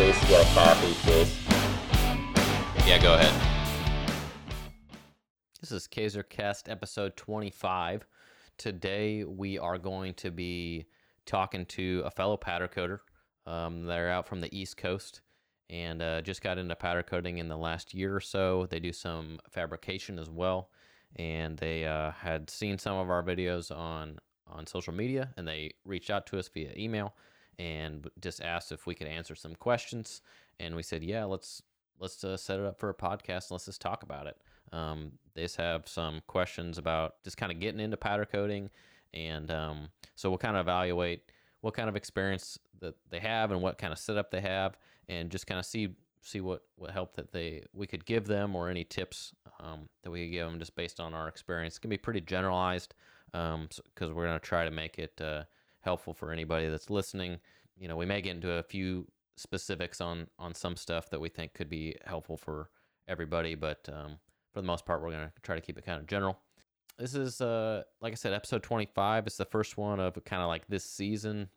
Chase, you got a copy, Chase. Yeah, go ahead. This is KaiserCast episode 25. Today we are going to be talking to a fellow powder coder. Um, they're out from the East Coast and uh, just got into powder coating in the last year or so. They do some fabrication as well, and they uh, had seen some of our videos on on social media, and they reached out to us via email and just asked if we could answer some questions. And we said, yeah, let's let's uh, set it up for a podcast and let's just talk about it. Um, they just have some questions about just kind of getting into powder coating, and um, so we'll kind of evaluate what kind of experience that they have and what kind of setup they have, and just kind of see see what what help that they we could give them or any tips um, that we could give them just based on our experience. It can be pretty generalized because um, so, we're going to try to make it uh, helpful for anybody that's listening. You know, we may get into a few specifics on on some stuff that we think could be helpful for everybody, but um, for the most part, we're going to try to keep it kind of general. This is, uh, like I said, episode 25. It's the first one of kind of like this season.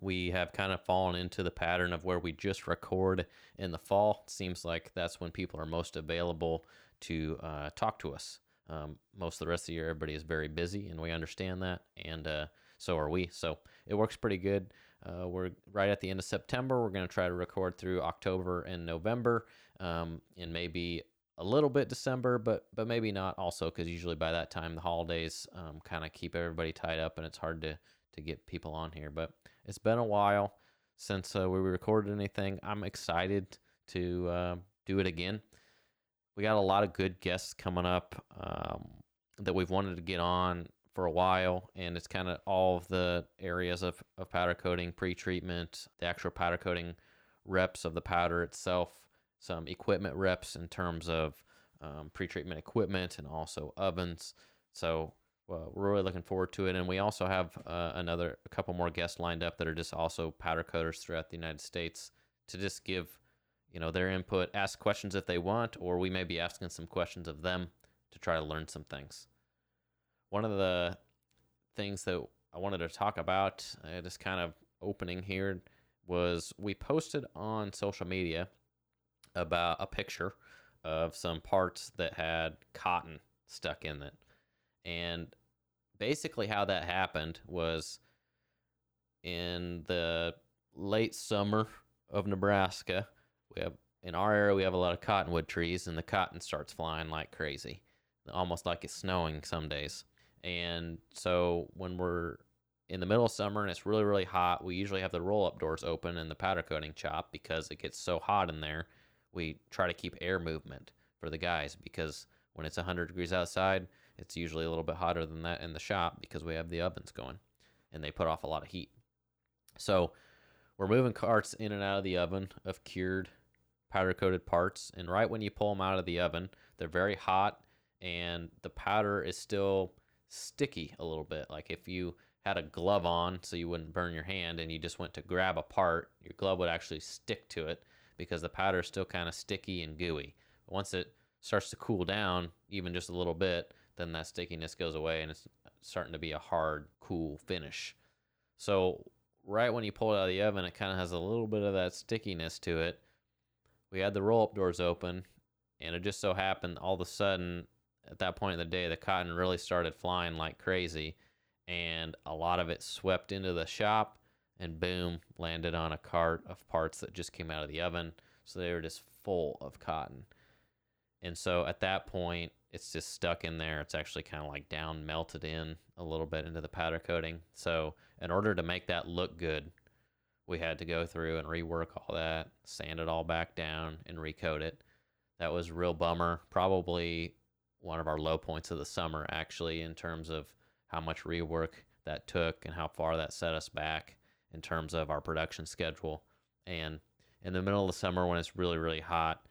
We have kind of fallen into the pattern of where we just record in the fall. It seems like that's when people are most available to uh, talk to us. Um, most of the rest of the year, everybody is very busy, and we understand that, and uh, so are we. So it works pretty good. Uh, we're right at the end of September. We're going to try to record through October and November, um, and maybe a little bit December, but but maybe not also because usually by that time the holidays um, kind of keep everybody tied up and it's hard to to get people on here. But it's been a while since uh, we recorded anything. I'm excited to uh, do it again. We got a lot of good guests coming up um, that we've wanted to get on for a while, and it's kind of all of the areas of, of powder coating, pre-treatment, the actual powder coating reps of the powder itself some equipment reps in terms of um, pre-treatment equipment and also ovens. So well, we're really looking forward to it, and we also have uh, another a couple more guests lined up that are just also powder coaters throughout the United States to just give you know their input, ask questions if they want, or we may be asking some questions of them to try to learn some things. One of the things that I wanted to talk about, uh, just kind of opening here, was we posted on social media about a picture of some parts that had cotton stuck in it. And basically, how that happened was in the late summer of Nebraska, we have in our area we have a lot of cottonwood trees, and the cotton starts flying like crazy, almost like it's snowing some days. And so when we're in the middle of summer and it's really really hot, we usually have the roll up doors open and the powder coating shop because it gets so hot in there we try to keep air movement for the guys because when it's 100 degrees outside, it's usually a little bit hotter than that in the shop because we have the ovens going and they put off a lot of heat. So we're moving carts in and out of the oven of cured powder coated parts. And right when you pull them out of the oven, they're very hot and the powder is still sticky a little bit. Like if you had a glove on so you wouldn't burn your hand and you just went to grab a part, your glove would actually stick to it because the powder is still kind of sticky and gooey. Once it starts to cool down, even just a little bit, then that stickiness goes away and it's starting to be a hard, cool finish. So, right when you pull it out of the oven, it kind of has a little bit of that stickiness to it. We had the roll up doors open, and it just so happened all of a sudden at that point in the day, the cotton really started flying like crazy, and a lot of it swept into the shop and boom, landed on a cart of parts that just came out of the oven. So they were just full of cotton. And so at that point, it's just stuck in there. It's actually kind of like down melted in a little bit into the powder coating. So in order to make that look good, we had to go through and rework all that, sand it all back down, and recoat it. That was real bummer. Probably one of our low points of the summer, actually, in terms of how much rework that took and how far that set us back in terms of our production schedule. And in the middle of the summer when it's really, really hot,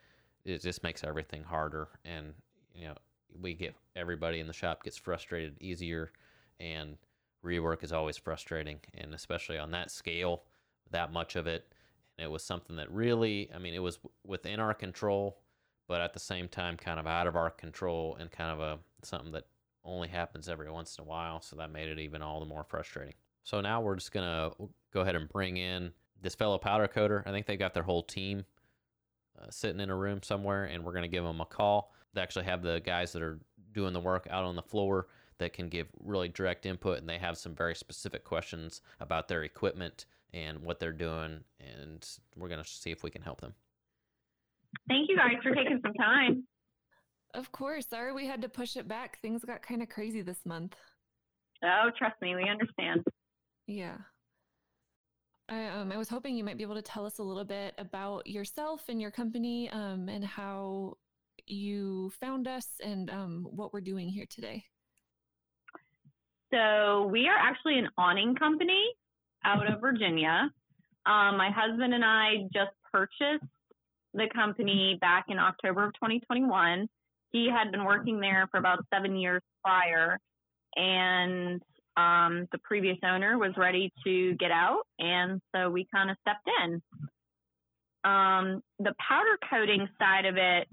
it just makes everything harder. And, you know, we get everybody in the shop gets frustrated easier and rework is always frustrating. And especially on that scale, that much of it. And it was something that really, I mean, it was within our control, but at the same time, kind of out of our control and kind of a something that only happens every once in a while. So that made it even all the more frustrating. So now we're just to go ahead and bring in this fellow powder coater, I think they got their whole team uh, sitting in a room somewhere, and we're to give them a call. They actually have the guys that are doing the work out on the floor that can give really direct input, and they have some very specific questions about their equipment and what they're doing, and we're to see if we can help them. Thank you guys for taking some time. Of course. Sorry we had to push it back. Things got kind of crazy this month. Oh, trust me, we understand. Yeah. I, um, I was hoping you might be able to tell us a little bit about yourself and your company um, and how you found us and um, what we're doing here today. So, we are actually an awning company out of Virginia. Um, my husband and I just purchased the company back in October of 2021. He had been working there for about seven years prior, and um, the previous owner was ready to get out, and so we kind of stepped in. Um, the powder coating side of it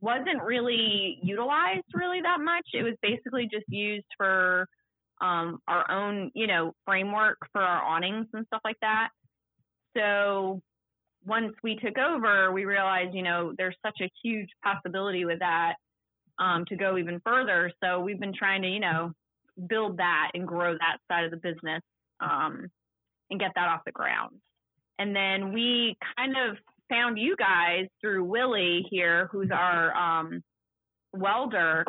wasn't really utilized really that much. It was basically just used for um, our own, you know, framework for our awnings and stuff like that. So once we took over, we realized, you know, there's such a huge possibility with that um, to go even further. So we've been trying to, you know, build that and grow that side of the business um, and get that off the ground. And then we kind of found you guys through Willie here, who's our um, welder.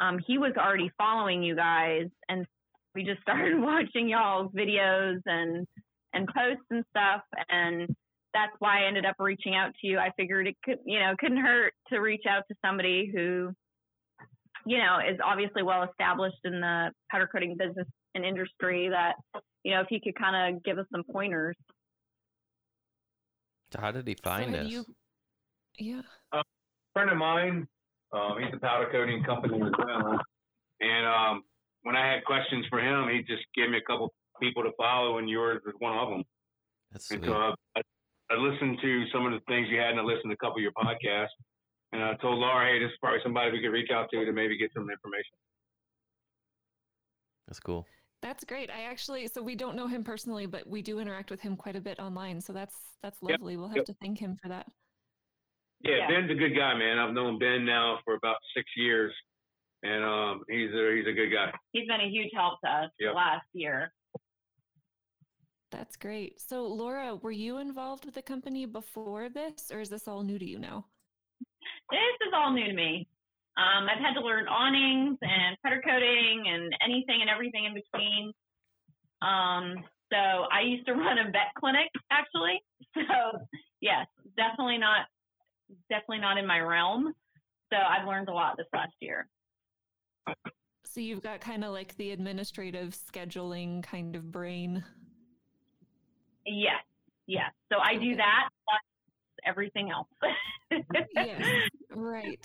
Um, he was already following you guys, and we just started watching y'all's videos and and posts and stuff. And that's why I ended up reaching out to you. I figured it could, you know, couldn't hurt to reach out to somebody who, you know, is obviously well established in the powder coating business and industry. That you know, if you could kind of give us some pointers. How did he find so us? You... Yeah. Uh, a friend of mine, um, he's a powder coating company as well. And um, when I had questions for him, he just gave me a couple people to follow, and yours was one of them. That's sweet. And so uh, I, I, listened to some of the things you had, and I listened to a couple of your podcasts. And I told Laura, hey, this is probably somebody we could reach out to to maybe get some information. That's cool. That's great. I actually so we don't know him personally, but we do interact with him quite a bit online. So that's that's lovely. Yep. We'll have yep. to thank him for that. Yeah, yeah, Ben's a good guy, man. I've known Ben now for about six years, and um, he's a he's a good guy. He's been a huge help to us yep. last year. That's great. So, Laura, were you involved with the company before this, or is this all new to you now? This is all new to me. Um, I've had to learn awnings and powder coating and anything and everything in between. Um, so I used to run a vet clinic actually. So yes, definitely not, definitely not in my realm. So I've learned a lot this last year. So you've got kind of like the administrative scheduling kind of brain. Yes, yes. So I do that plus everything else. yes, right.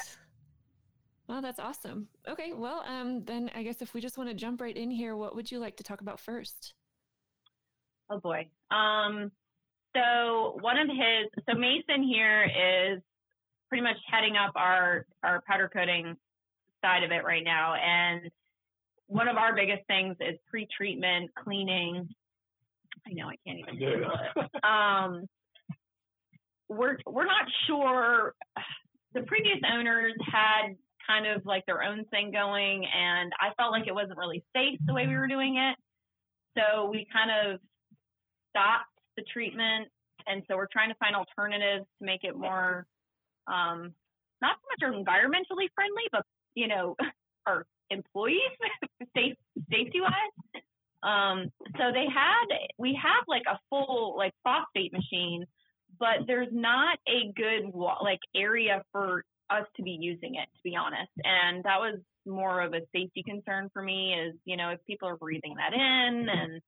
Well, that's awesome. Okay, well, um, then I guess if we just want to jump right in here, what would you like to talk about first? Oh boy. Um, so one of his, so Mason here is pretty much heading up our our powder coating side of it right now, and one of our biggest things is pre-treatment cleaning. I know I can't even do it. Um, we're we're not sure. The previous owners had kind of like their own thing going, and I felt like it wasn't really safe the way we were doing it. So we kind of stopped the treatment, and so we're trying to find alternatives to make it more, um, not so much environmentally friendly, but you know, our employees safe safety wise. Um, so they had we have like a full like phosphate machine, but there's not a good like area for us to be using it, to be honest. And that was more of a safety concern for me is, you know, if people are breathing that in and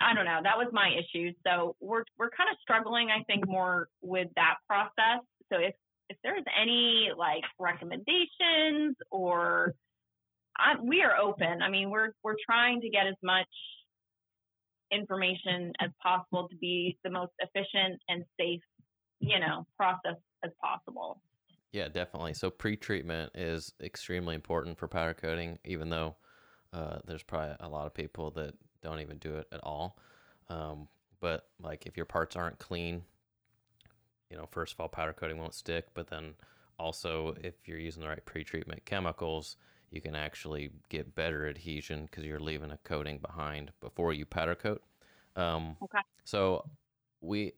I don't know, that was my issue. So we're we're kind of struggling, I think, more with that process. So if if there's any like recommendations or I, we are open. I mean, we're we're trying to get as much information as possible to be the most efficient and safe, you know, process as possible. Yeah, definitely. So pre-treatment is extremely important for powder coating, even though uh, there's probably a lot of people that don't even do it at all. Um, but like if your parts aren't clean, you know, first of all, powder coating won't stick, but then also if you're using the right pre-treatment chemicals, you can actually get better adhesion because you're leaving a coating behind before you powder coat. Um, Okay. So we,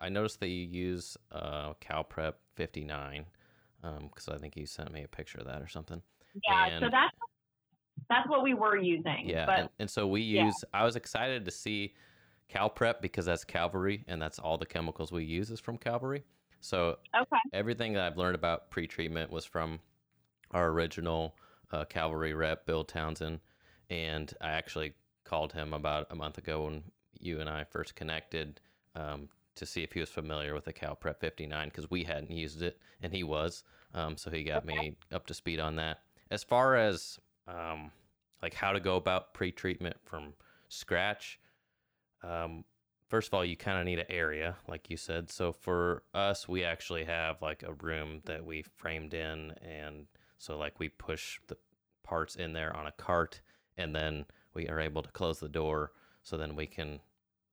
I noticed that you use uh, CalPrep 59 because I think you sent me a picture of that or something. Yeah, so that's that's what we were using. Yeah, but and, and so we yeah. use. I was excited to see CalPrep because that's Calvary, and that's all the chemicals we use is from Calvary. So okay, everything that I've learned about pretreatment was from our original uh, Calvary rep, Bill Townsend, and I actually called him about a month ago when you and I first connected um, to see if he was familiar with the Cal Prep 59 because we hadn't used it and he was, um, so he got me up to speed on that. As far as um, like how to go about pre treatment from scratch, um, first of all, you kind of need an area, like you said. So for us, we actually have like a room that we framed in, and so like we push the parts in there on a cart, and then we are able to close the door, so then we can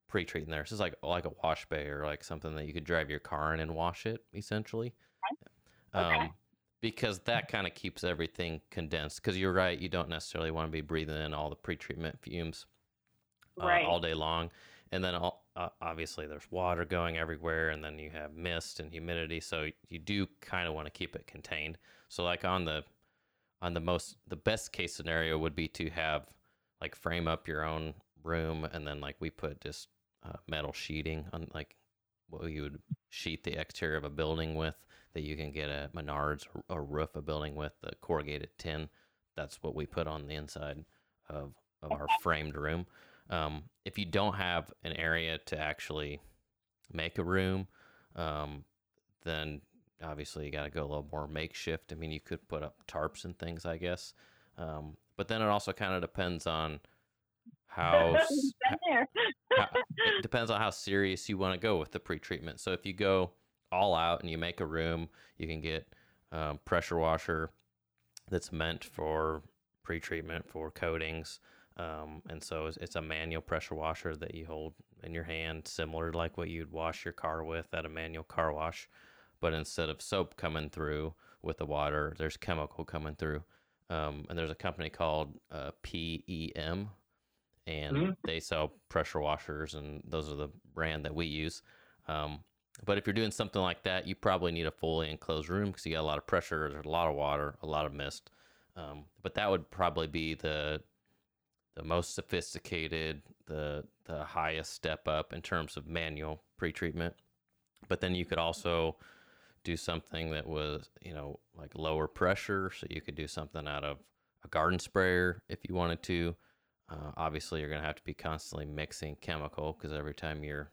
pre-treat in there. So it's like like a wash bay or like something that you could drive your car in and wash it, essentially. Okay. Um, because that kind of keeps everything condensed. Because you're right, you don't necessarily want to be breathing in all the pre-treatment fumes uh, Right. all day long. And then all, uh, obviously there's water going everywhere, and then you have mist and humidity. So you do kind of want to keep it contained. So like on the on the most the best case scenario would be to have like frame up your own room, and then like we put just uh, metal sheeting on like what you would sheet the exterior of a building with that you can get at Menards or, or roof a building with the corrugated tin. That's what we put on the inside of of our framed room. Um, if you don't have an area to actually make a room, um, then obviously you got to go a little more makeshift. I mean, you could put up tarps and things, I guess. Um, but then it also kind of depends on how s- Been there. how- it depends on how serious you want to go with the pretreatment. So if you go all out and you make a room, you can get um, pressure washer that's meant for pretreatment for coatings. Um, and so it's, it's a manual pressure washer that you hold in your hand, similar to like what you'd wash your car with at a manual car wash. But instead of soap coming through with the water, there's chemical coming through. Um, and there's a company called uh, PEM, and Mhm. they sell pressure washers, and those are the brand that we use. Um, but if you're doing something like that, you probably need a fully enclosed room because you got a lot of pressure, there's a lot of water, a lot of mist. Um, but that would probably be the the most sophisticated, the the highest step up in terms of manual pretreatment. But then you could also do something that was, you know, like lower pressure. So you could do something out of a garden sprayer if you wanted to. Uh, obviously, you're going to have to be constantly mixing chemical because every time your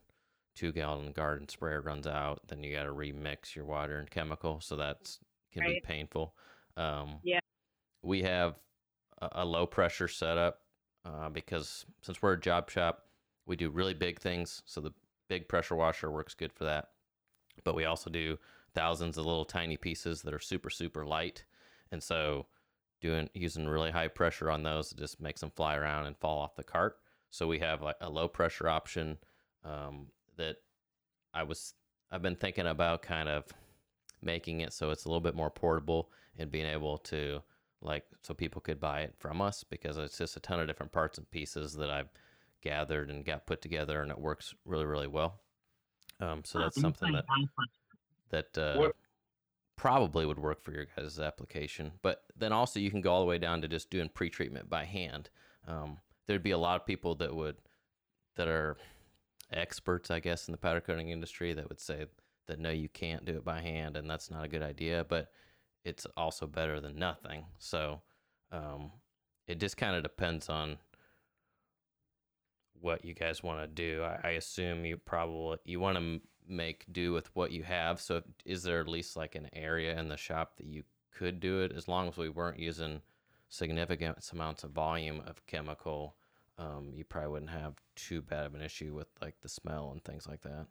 two gallon garden sprayer runs out, then you got to remix your water and chemical. So that's can be painful. Um, Yeah. We have a, a low pressure setup uh, because since we're a job shop, we do really big things. So the big pressure washer works good for that. But we also do thousands of little tiny pieces that are super super light, and so doing using really high pressure on those just makes them fly around and fall off the cart. So we have like a low pressure option um, that I was I've been thinking about kind of making it so it's a little bit more portable and being able to like so people could buy it from us because it's just a ton of different parts and pieces that I've gathered and got put together and it works really really well. Um, so that's something that that uh, probably would work for your guys' application. But then also you can go all the way down to just doing pre-treatment by hand. Um, there'd be a lot of people that would that are experts, I guess, in the powder coating industry that would say that no, you can't do it by hand, and that's not a good idea. But it's also better than nothing. So um, it just kind of depends on what you guys want to do. I, I assume you probably you want to make do with what you have. So is there at least like an area in the shop that you could do it as long as we weren't using significant amounts of volume of chemical? Um, you probably wouldn't have too bad of an issue with like the smell and things like that.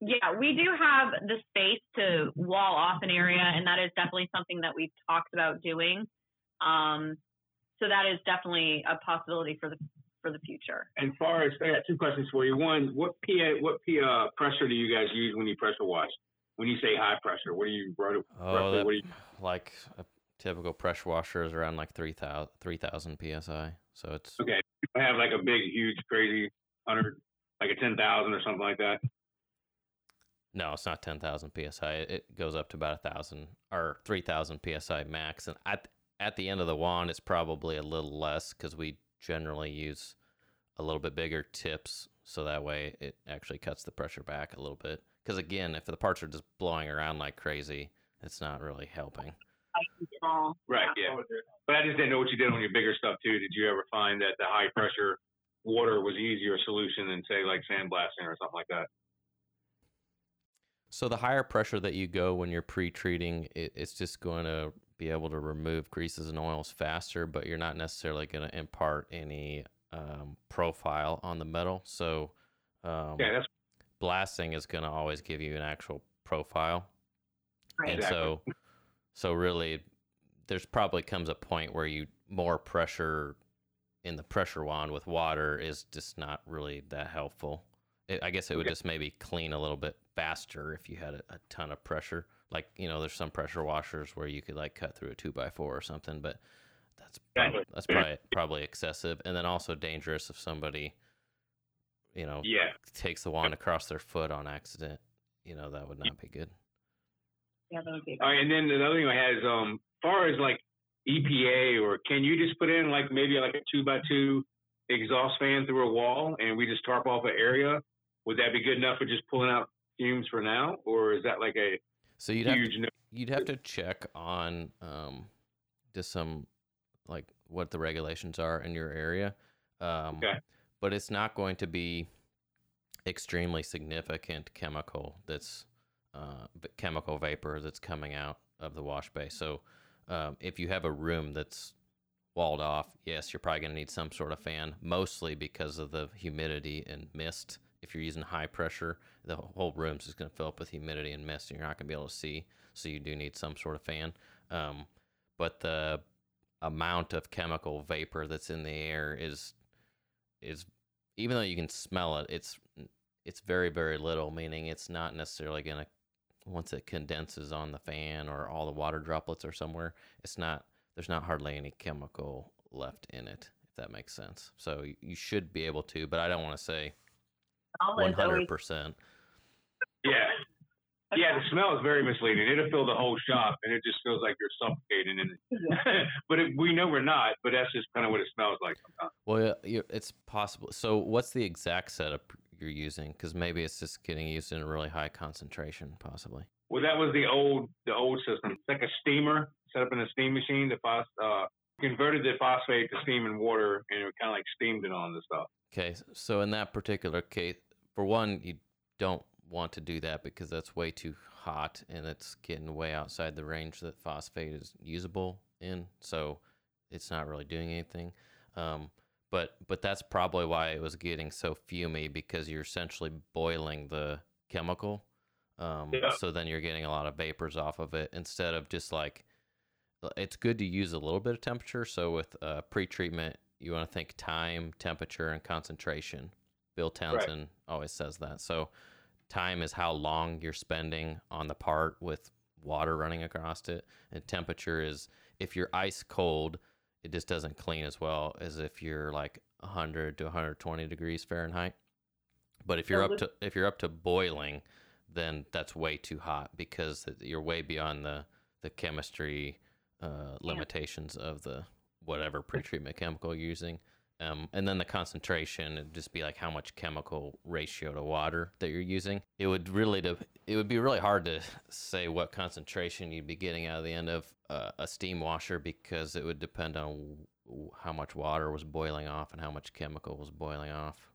Yeah, we do have the space to wall off an area, and that is definitely something that we've talked about doing. Um, so that is definitely a possibility for the for the future. And far as I got two questions for you. One, what PA, what P, uh, pressure do you guys use when you pressure wash? When you say high pressure, what do you roughly? Oh, that, what do you, like a typical pressure washer is around like 3,000 3,000 psi. So it's okay. You have like a big, huge, crazy hundred, like a ten thousand or something like that. No, it's not 10,000 psi. It goes up to about a thousand or 3,000 psi max. And at at the end of the wand, it's probably a little less because we generally use a little bit bigger tips, so that way it actually cuts the pressure back a little bit. Because again, if the parts are just blowing around like crazy, it's not really helping. Right. Yeah. But I just didn't know what you did on your bigger stuff too. Did you ever find that the high pressure water was easier solution than say like sandblasting or something like that? So the higher pressure that you go when you're pre-treating, it, it's just going to be able to remove greases and oils faster, but you're not necessarily going to impart any um, profile on the metal. So um, Yeah, that's blasting is going to always give you an actual profile. Right. And Exactly. so, so really, there's probably comes a point where you more pressure in the pressure wand with water is just not really that helpful. It, I guess it would Okay. just maybe clean a little bit faster if you had a, a ton of pressure. Like you know, there's some pressure washers where you could like cut through a two by four or something, but that's probably, Exactly. that's probably probably excessive, and then also dangerous if somebody, you know, yeah. takes the wand across their foot on accident. You know, that would not be good. Yeah, that would be. All right, and then the other thing I had is um, far as like EPA or can you just put in like maybe like a two by two exhaust fan through a wall and we just tarp off an area? Would that be good enough for just pulling out fumes for now, or is that like a So you'd have to, no? you'd have to check on um, just some like what the regulations are in your area. Um, Okay. But it's not going to be extremely significant chemical that's uh, chemical vapor that's coming out of the wash bay. So um, if you have a room that's walled off, yes, you're probably going to need some sort of fan, mostly because of the humidity and mist. If you're using high pressure, the whole room's just going to fill up with humidity and mist, and you're not going to be able to see. So you do need some sort of fan. Um, but the amount of chemical vapor that's in the air is is even though you can smell it, it's it's very very little. Meaning it's not necessarily going to once it condenses on the fan or all the water droplets are somewhere. It's not there's not hardly any chemical left in it. If that makes sense. So you- should be able to, but I don't want to say one hundred percent. Yeah. Yeah, the smell is very misleading. It'll fill the whole shop, and it just feels like you're suffocating in it. but it, we know we're not. But that's just kind of what it smells like sometimes. Well, it's possible. So, what's the exact setup you're using? Because maybe it's just getting used in a really high concentration, possibly. Well, that was the old the old system. It's like a steamer set up in a steam machine. The phos, uh, converted the phosphate to steam and water, and it kind of like steamed it on the stuff. Okay, so in that particular case, for one, you don't want to do that because that's way too hot and it's getting way outside the range that phosphate is usable in. So it's not really doing anything. Um, but but that's probably why it was getting so fumy because you're essentially boiling the chemical. Um, Yeah. So then you're getting a lot of vapors off of it instead of just like it's good to use a little bit of temperature. So with uh, pre-treatment, you want to think time, temperature, and concentration. Bill Townsend always says that. So time is how long you're spending on the part with water running across it, and temperature is if you're ice cold, it just doesn't clean as well as if you're like 100 to 120 degrees Fahrenheit. But if you're up to if you're up to boiling, then that's way too hot because you're way beyond the the chemistry uh, limitations of the whatever pretreatment chemical you're using. Um, and then the concentration would just be like how much chemical ratio to water that you're using. It would really to, it would be really hard to say what concentration you'd be getting out of the end of uh, a steam washer because it would depend on w- how much water was boiling off and how much chemical was boiling off.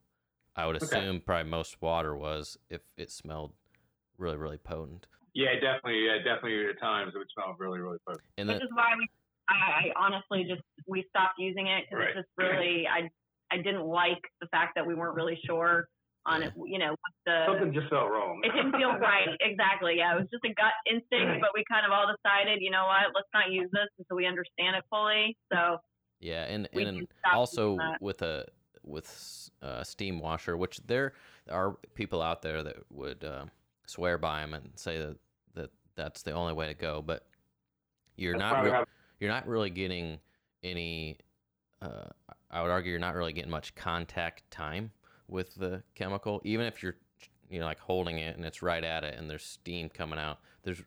I would Okay. assume probably most water was if it smelled really really potent. Yeah, definitely. Yeah, definitely. At times, it would smell really, really potent. And which is why we I, I honestly just we stopped using it because Right. it's just really I I didn't like the fact that we weren't really sure on it you know what the Something just felt wrong. it didn't feel right. Exactly. Yeah it was just a gut instinct but we kind of all decided you know what? Let's not use this until we understand it fully. So yeah, and we and also with a with uh, steam washer, which there are people out there that would uh, swear by them and say that, that that's the only way to go, but you're That's not re- how- you're not really getting any. Uh, I would argue you're not really getting much contact time with the chemical, even if you're you know like holding it and it's right at it and there's steam coming out. There's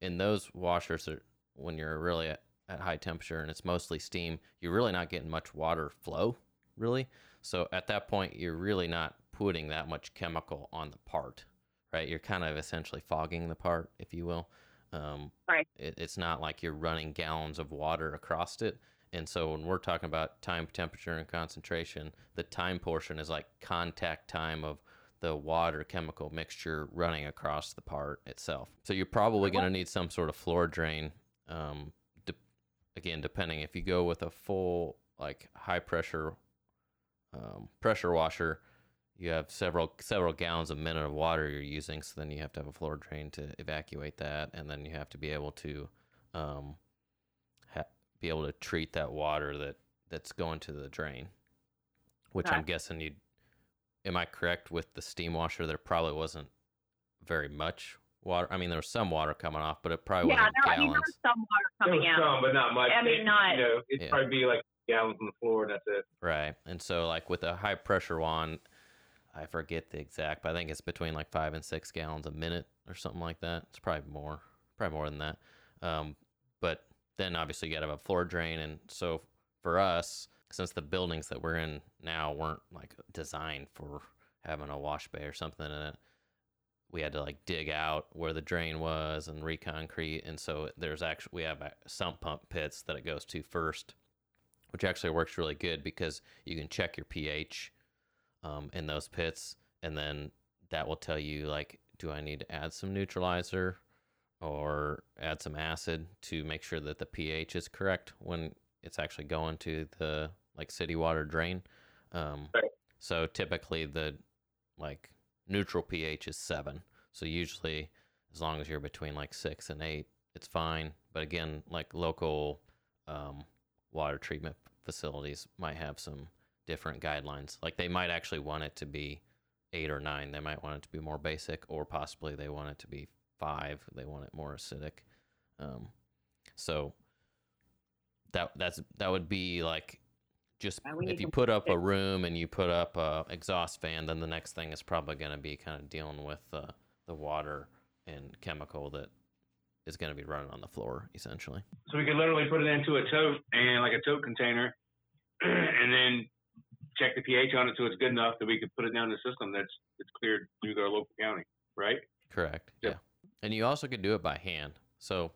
in those washers that when you're really at, at high temperature and it's mostly steam, you're really not getting much water flow, really. So at that point, you're really not putting that much chemical on the part, right? You're kind of essentially fogging the part, if you will. Um, Right. It, it's not like you're running gallons of water across it. And so when we're talking about time, temperature, and concentration, the time portion is like contact time of the water chemical mixture running across the part itself. So you're probably going to need some sort of floor drain. Um, de- again, depending if you go with a full like high pressure um, pressure washer, you have several several gallons a minute of water you're using. So then you have to have a floor drain to evacuate that, and then you have to be able to um, ha- be able to treat that water that that's going to the drain. Which I'm guessing you. Am I correct with the steam washer? There probably wasn't very much water. I mean, there was some water coming off, but it probably yeah, wasn't there, I there gallons. was some water There coming was out. some, but not much. I mean, It- not- You know, it'd Yeah. probably be like gallons on the floor, and that's it. Right. And so, like with a high pressure one, I forget the exact, but I think it's between like five and six gallons a minute or something like that. It's probably more, probably more than that. Um, but then obviously you got to have a floor drain. And so for us, since the buildings that we're in now weren't like designed for having a wash bay or something in it, we had to like dig out where the drain was and reconcrete. And so there's actually, we have sump pump pits that it goes to first which actually works really good because you can check your pH um, in those pits, and then that will tell you like, do I need to add some neutralizer or add some acid to make sure that the pH is correct when it's actually going to the like city water drain. Um, Right. So typically the like neutral pH is seven. So usually, as long as you're between like six and eight, it's fine. But again, like local um, water treatment facilities might have some different guidelines. Like they might actually want it to be eight or nine. They might want it to be more basic, or possibly they want it to be five. They want it more acidic. Um, so that that's that would be like just if you put up a room and you put up a exhaust fan, then the next thing is probably going to be kind of dealing with uh, the water and chemical that is going to be running on the floor essentially. So we could literally put it into a tote and like a tote container, and then check the pH on it so it's good enough that we could put it down in the system that's it's cleared through our local county, right? Correct. Yep. Yeah. And you also could do it by hand. So,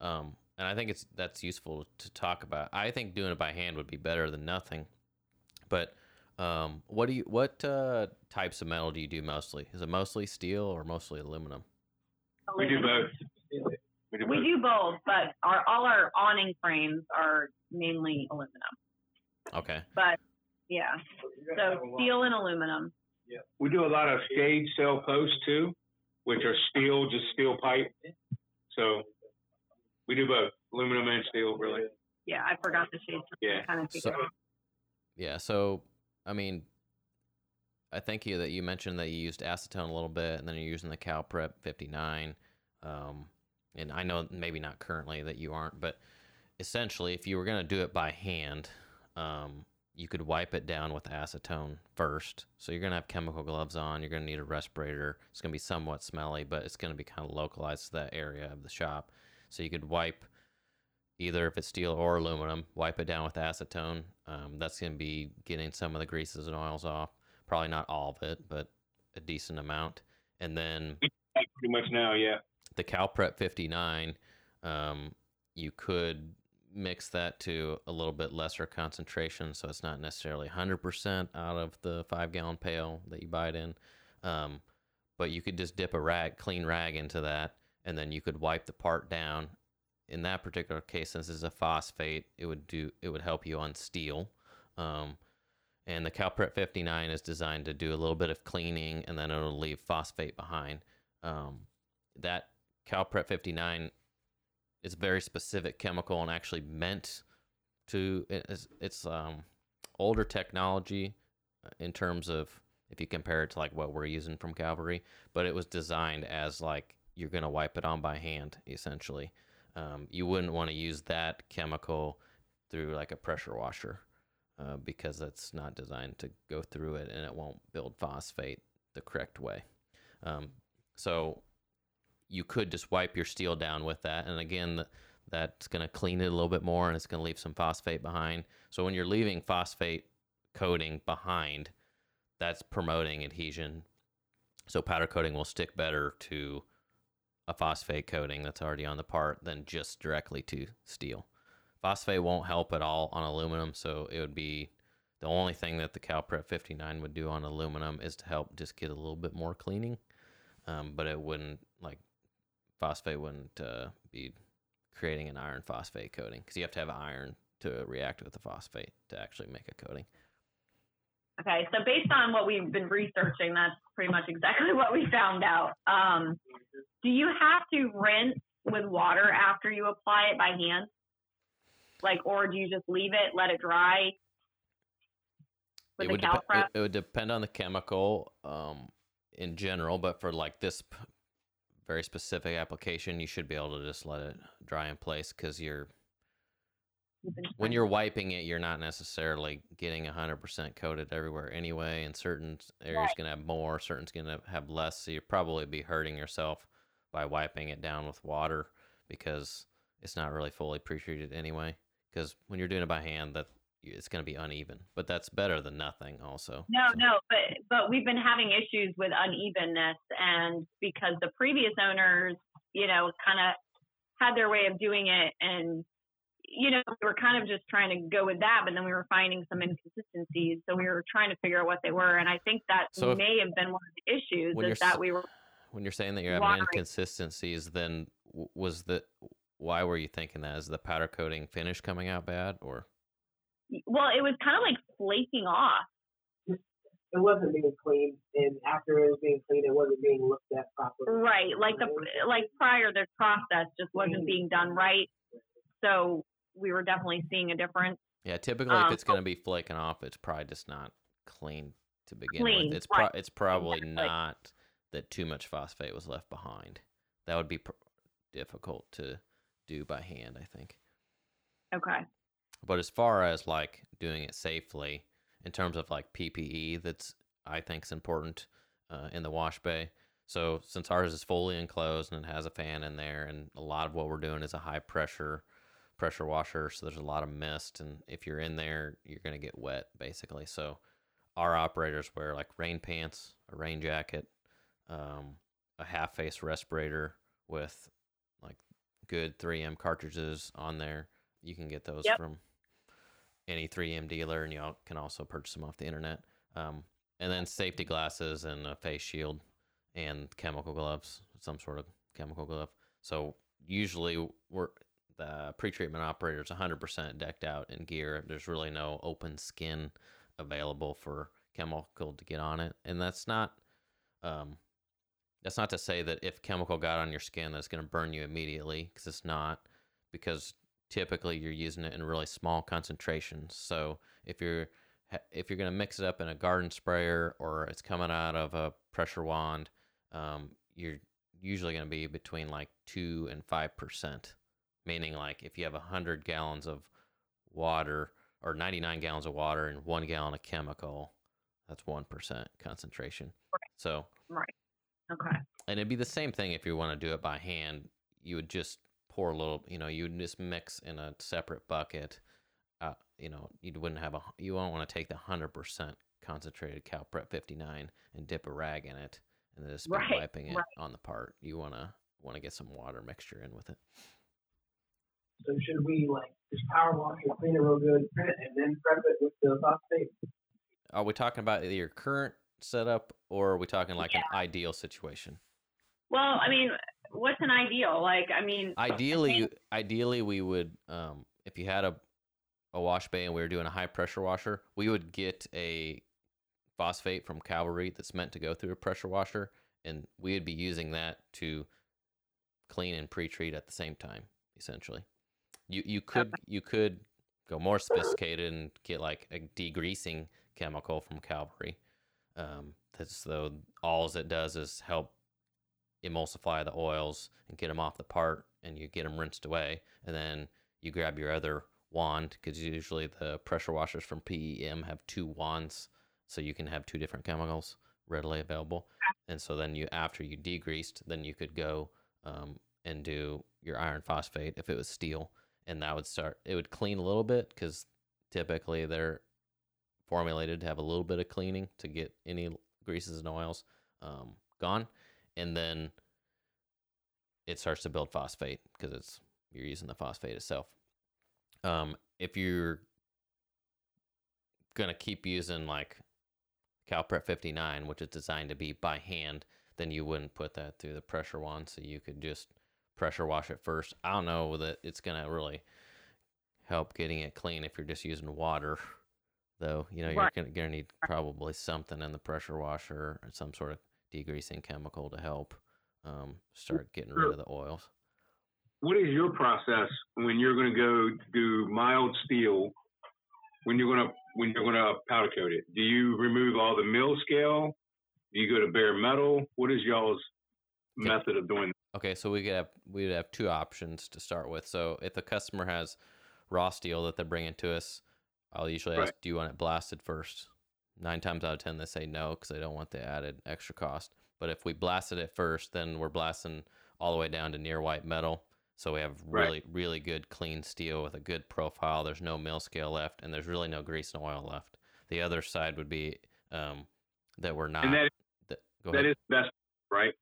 um, and I think it's that's useful to talk about. I think doing it by hand would be better than nothing. But um, what do you what uh, types of metal do you do mostly? Is it mostly steel or mostly aluminum? We do both. We do We both. do both, but our all our awning frames are mainly aluminum. Okay. But yeah, so steel and aluminum. Yeah. We do a lot of stage cell posts too, which are steel, just steel pipe. So we do both aluminum and steel, really. Yeah, I forgot the shades. Yeah. Kind of So, yeah. So, I mean, I think you that you mentioned that you used acetone a little bit, and then you're using the Cal Prep 59. Um, and I know maybe not currently that you aren't, but essentially, if you were going to do it by hand, um, you could wipe it down with acetone first. So you're going to have chemical gloves on. You're going to need a respirator. It's going to be somewhat smelly, but it's going to be kind of localized to that area of the shop. So you could wipe either if it's steel or aluminum, wipe it down with acetone. Um, that's going to be getting some of the greases and oils off. Probably not all of it, but a decent amount. And then Pretty much now, yeah. the CalPrep 59, um, you could mix that to a little bit lesser concentration, so it's not necessarily 100% out of the five gallon pail that you buy it in. Um, but you could just dip a rag, clean rag into that, and then you could wipe the part down. In that particular case, since it's a phosphate, it would do it would help you on steel. Um, and the CalPrep 59 is designed to do a little bit of cleaning, and then it'll leave phosphate behind. Um, that CalPrep 59 a very specific chemical and actually meant to it's, it's um older technology in terms of if you compare it to like what we're using from Calvary, but it was designed as like you're gonna wipe it on by hand essentially. Um, you wouldn't want to use that chemical through like a pressure washer uh, because it's not designed to go through it and it won't build phosphate the correct way. Um, so you could just wipe your steel down with that, and again, that's going to clean it a little bit more, and it's going to leave some phosphate behind. So when you're leaving phosphate coating behind, that's promoting adhesion. So powder coating will stick better to a phosphate coating that's already on the part than just directly to steel. Phosphate won't help at all on aluminum, so it would be the only thing that the CalPrep 59 would do on aluminum is to help just get a little bit more cleaning, um, but it wouldn't like phosphate wouldn't uh, be creating an iron phosphate coating because you have to have iron to react with the phosphate to actually make a coating. Okay, so based on what we've been researching, that's pretty much exactly what we found out. Um, do you have to rinse with water after you apply it by hand? Like, or do you just leave it, let it dry? With it the would, dep- it, it would depend on the chemical um, in general, but for like this p- very specific application, you should be able to just let it dry in place because you're when you're wiping it, you're not necessarily getting 100% coated everywhere anyway. And certain areas Right. going to have more, certain's going to have less. So you probably be hurting yourself by wiping it down with water because it's not really fully pre-treated anyway. Because when you're doing it by hand, that it's going to be uneven. But that's better than nothing, also. No, So- no, but but we've been having issues with unevenness, and because the previous owners, you know, kind of had their way of doing it, and you know, we were kind of just trying to go with that, but then we were finding some inconsistencies, so we were trying to figure out what they were, and I think that So if- may have been one of the issues is that we were When you're saying that you're having inconsistencies, then was the why were you thinking that? Is the powder coating finish coming out bad, or well, it was kind of like flaking off. it wasn't being cleaned, and after it was being cleaned, it wasn't being looked at properly. Right, like the like prior, the process just wasn't being done right, so we were definitely seeing a difference. Yeah, typically if Um, it's going to be flaking off, it's probably just not clean to begin Clean, with. It's pro- right, it's probably exactly. not that too much phosphate was left behind. That would be pr- difficult to do by hand, I think. Okay. But as far as like doing it safely, in terms of like PPE, that's I think is important uh, in the wash bay. So since ours is fully enclosed and it has a fan in there, and a lot of what we're doing is a high pressure pressure washer, so there's a lot of mist, and if you're in there, you're gonna get wet basically. So our operators wear like rain pants, a rain jacket, um, a half face respirator with like good 3M cartridges on there. You can get those Yep. from any 3M dealer, and you al- can also purchase them off the internet. Um, and then safety glasses and a face shield and chemical gloves, some sort of chemical glove. So usually we're the pre-treatment operator is 100% decked out in gear. There's really no open skin available for chemical to get on it, and that's not um, that's not to say that if chemical got on your skin, that's going to burn you immediately, because it's not. Because typically you're using it in really small concentrations. So if you're if you're going to mix it up in a garden sprayer or it's coming out of a pressure wand, um, you're usually going to be between like two and five percent. Meaning, like if you have hundred gallons of water or 99 gallons of water and one gallon of chemical, that's one percent concentration. So Right. Okay. and it'd be the same thing if you want to do it by hand. You would just pour a little, you know, you just mix in a separate bucket. Uh, you know, you wouldn't have a, you won't want to take the hundred percent concentrated Cal Prep 59 and dip a rag in it and then just be Right, wiping it right. on the part. You wanna want to get some water mixture in with it. So should we like just power wash and clean it real good, and then prep it with the phosphate? Are we talking about your current setup or are we talking like an ideal situation? Well, I mean, what's an ideal? Like, I mean, ideally ideally we would um if you had a a wash bay and we were doing a high pressure washer we would get a phosphate from Calvary that's meant to go through a pressure washer and we would be using that to clean and pre-treat at the same time essentially you you could you could go more sophisticated and get like a degreasing chemical from Calvary. Um, that's though all it does is help emulsify the oils and get them off the part, and you get them rinsed away, and then you grab your other wand because usually the pressure washers from PEM have two wands, so you can have two different chemicals readily available. And so then you, after you degreased, then you could go um, and do your iron phosphate if it was steel, and that would start. It would clean a little bit because typically they're formulated to have a little bit of cleaning to get any greases and oils um, gone, and then it starts to build phosphate because it's you're using the phosphate itself. Um, if you're gonna keep using like CalPrep 59, which is designed to be by hand, then you wouldn't put that through the pressure wand. So you could just pressure wash it first. I don't know that it's gonna really help getting it clean if you're just using water, though. You know, you're Right. gonna, gonna need probably something in the pressure washer or some sort of degreasing chemical to help um, start getting rid of the oils. What is your process when you're going to go do mild steel? When you're going to when you're going to powder coat it, do you remove all the mill scale? Do you go to bare metal? What is y'all's Okay. method of doing? Okay, so we could have we would have two options to start with. So if the customer has raw steel that they're bringing to us, I'll usually ask, "Do you want it blasted first? Nine times out of ten, they say no because they don't want the added extra cost. But if we blasted it first, then we're blasting all the way down to near white metal. So we have Right. really, really good clean steel with a good profile. There's no mill scale left, and there's really no grease and oil left. The other side would be um, that we're not. And that that, go that ahead. is best, right?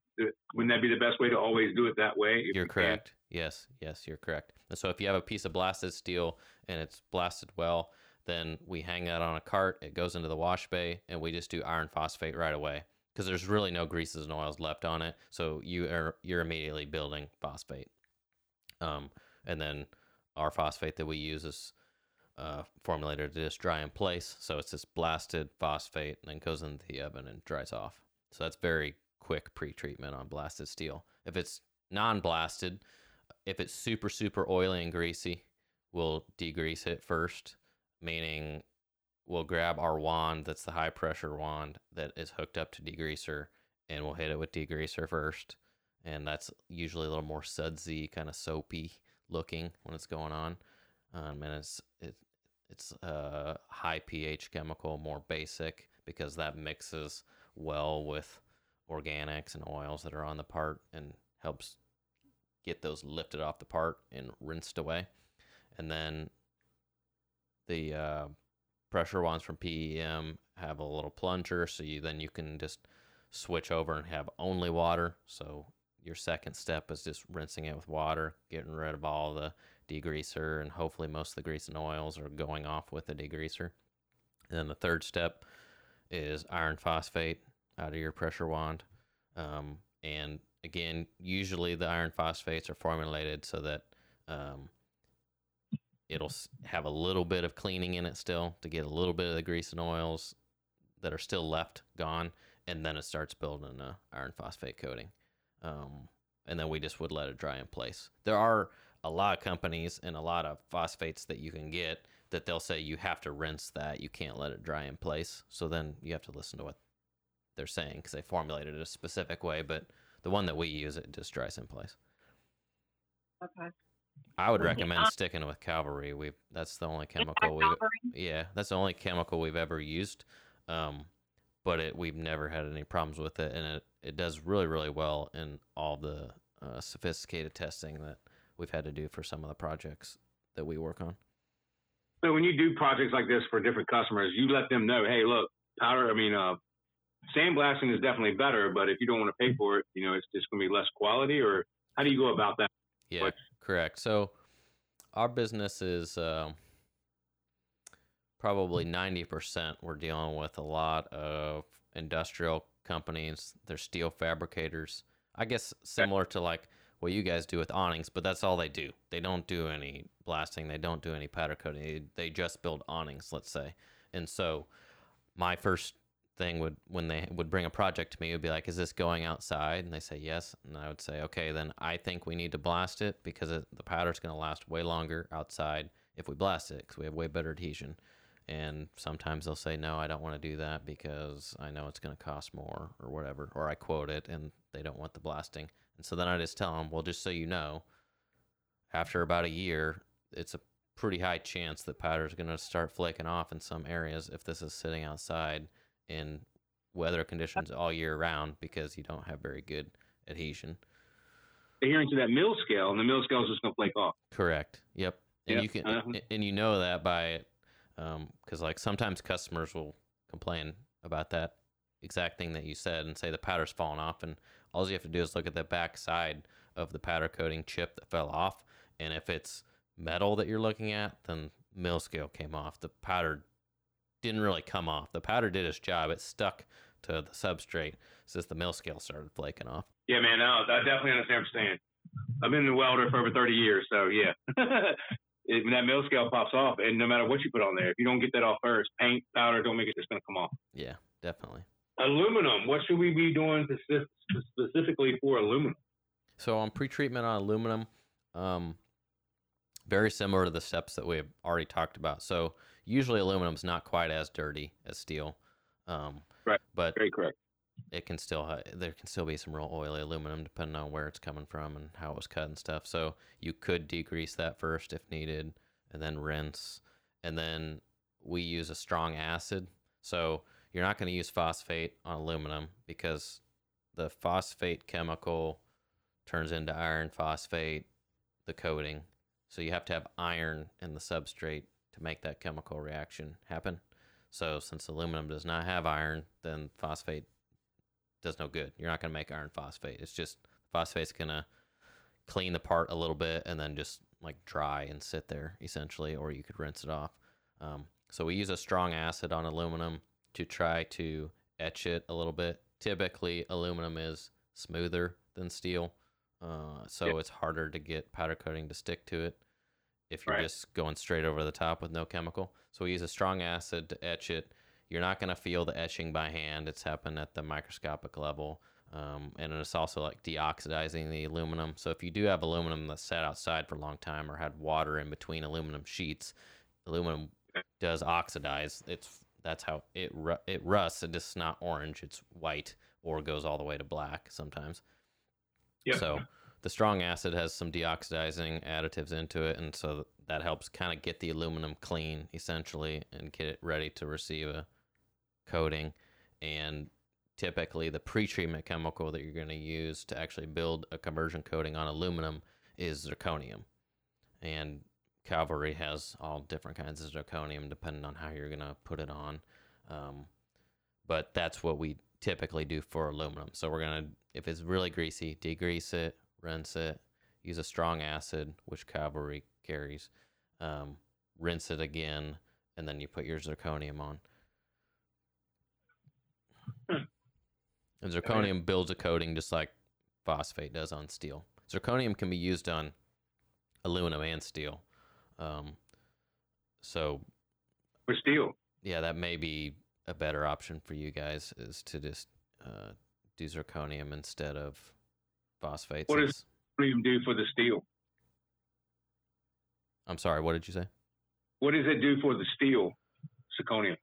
Wouldn't that be the best way to always do it that way? You're you can? correct. Yes, yes, you're correct. And so if you have a piece of blasted steel and it's blasted well, then we hang that on a cart. It goes into the wash bay, and we just do iron phosphate right away because there's really no greases and oils left on it. So you are you're immediately building phosphate. Um, and then our phosphate that we use is uh, formulated to just dry in place. So it's just blasted phosphate and then goes into the oven and dries off. So that's very quick pre-treatment on blasted steel. If it's non-blasted, if it's super super oily and greasy, we'll degrease it first, meaning we'll grab our wand that's the high pressure wand that is hooked up to degreaser and we'll hit it with degreaser first. And that's usually a little more sudsy, kind of soapy looking when it's going on. Um, and it's it, it's a high pH chemical, more basic because that mixes well with organics and oils that are on the part and helps get those lifted off the part and rinsed away. And then the uh, pressure wands from PEM have a little plunger, so you then you can just switch over and have only water. So your second step is just rinsing it with water, getting rid of all the degreaser, and hopefully most of the grease and oils are going off with the degreaser. And then the third step is iron phosphate out of your pressure wand. Um, and again, usually the iron phosphates are formulated so that um, it'll have a little bit of cleaning in it still to get a little bit of the grease and oils that are still left gone, and then it starts building a iron phosphate coating. Um, and then we just would let it dry in place. There are a lot of companies and a lot of phosphates that you can get that they'll say you have to rinse that, you can't let it dry in place. So then you have to listen to what they're saying because they formulated it a specific way. But the one that we use, it just dries in place. Okay. I would recommend um, sticking with Calvary. We that's the only Is that chemical we've yeah that's the only chemical we've ever used. Um, but it we've never had any problems with it, and it it does really really well in all the uh, sophisticated testing that we've had to do for some of the projects that we work on. So when you do projects like this for different customers, you let them know, hey, look, powder. I mean, uh, sandblasting is definitely better, but if you don't want to pay for it, you know, it's just going to be less quality. Or how do you go about that? Yeah, What- correct. So our business is um probably 90% we're dealing with a lot of industrial companies. They're steel fabricators. I guess similar to like what you guys do with awnings, but that's all they do. They don't do any blasting. They don't do any powder coating. They, they just build awnings, let's say. And so my first thing would when they would bring a project to me it would be like is this going outside and they say yes and i would say okay then i think we need to blast it because it, the powder's going to last way longer outside if we blast it because we have way better adhesion And sometimes they'll say, no, I don't want to do that because I know it's going to cost more or whatever. Or I quote it and they don't want the blasting. And so then I just tell them, well, just so you know, after about a year, it's a pretty high chance that powder is going to start flaking off in some areas if this is sitting outside in weather conditions all year round because you don't have very good adhesion. Adhering to that mill scale, and the mill scale is just going to flake off. Correct. Yep. And Yep, you can uh-huh. and you know that by it, because like sometimes customers will complain about that exact thing that you said and say the powder's fallen off and all you have to do is look at the back side of the powder coating chip that fell off and if it's metal that you're looking at then mill scale came off the powder didn't really come off the powder did its job it stuck to the substrate since the mill scale started flaking off Yeah, man. No, I definitely understand what you're saying. I've been a welder for over 30 years, so yeah. when that mill scale pops off, and no matter what you put on there, if you don't get that off first, paint, powder, don't make it, it's going to come off. yeah definitely Aluminum. What should we be doing specifically for aluminum? So on pretreatment on aluminum, um, very similar to the steps that we've already talked about. So usually aluminum is not quite as dirty as steel, um, Right. But Very correct. it can still ha- there can still be some real oily aluminum depending on where it's coming from and how it was cut and stuff. So you could degrease that first if needed, and then rinse, and then we use a strong acid. So you're not going to use phosphate on aluminum because the phosphate chemical turns into iron phosphate, the coating. So you have to have iron in the substrate to make that chemical reaction happen. So since aluminum does not have iron, then phosphate does no good. You're not going to make iron phosphate. It's just phosphate's going to clean the part a little bit and then just like dry and sit there essentially, or you could rinse it off. Um, so we use a strong acid on aluminum to try to etch it a little bit. Typically, aluminum is smoother than steel, uh, so it's harder to get powder coating to stick to it if you're Right. just going straight over the top with no chemical. So we use a strong acid to etch it. You're not going to feel the etching by hand. It's happening at the microscopic level. Um, and it's also like deoxidizing the aluminum. So if you do have aluminum that sat outside for a long time or had water in between aluminum sheets, aluminum does oxidize. It's that's how it ru- it rusts. It's just not orange. It's white or goes all the way to black sometimes. Yeah. So the strong acid has some deoxidizing additives into it, and so that helps kind of get the aluminum clean essentially and get it ready to receive a coating. And typically, the pretreatment chemical that you're going to use to actually build a conversion coating on aluminum is zirconium. And Calvary has all different kinds of zirconium depending on how you're going to put it on. Um, but that's what we typically do for aluminum. So we're going to, if it's really greasy, degrease it, rinse it, use a strong acid, which Calvary carries, um, rinse it again, and then you put your zirconium on. Hmm. And zirconium builds a coating just like phosphate does on steel. Zirconium can be used on aluminum and steel. Um, so For steel. yeah, that may be a better option for you guys is to just uh, do zirconium instead of phosphate. What since- What do for the steel? I'm sorry, what did you say? What does it do for the steel, zirconium?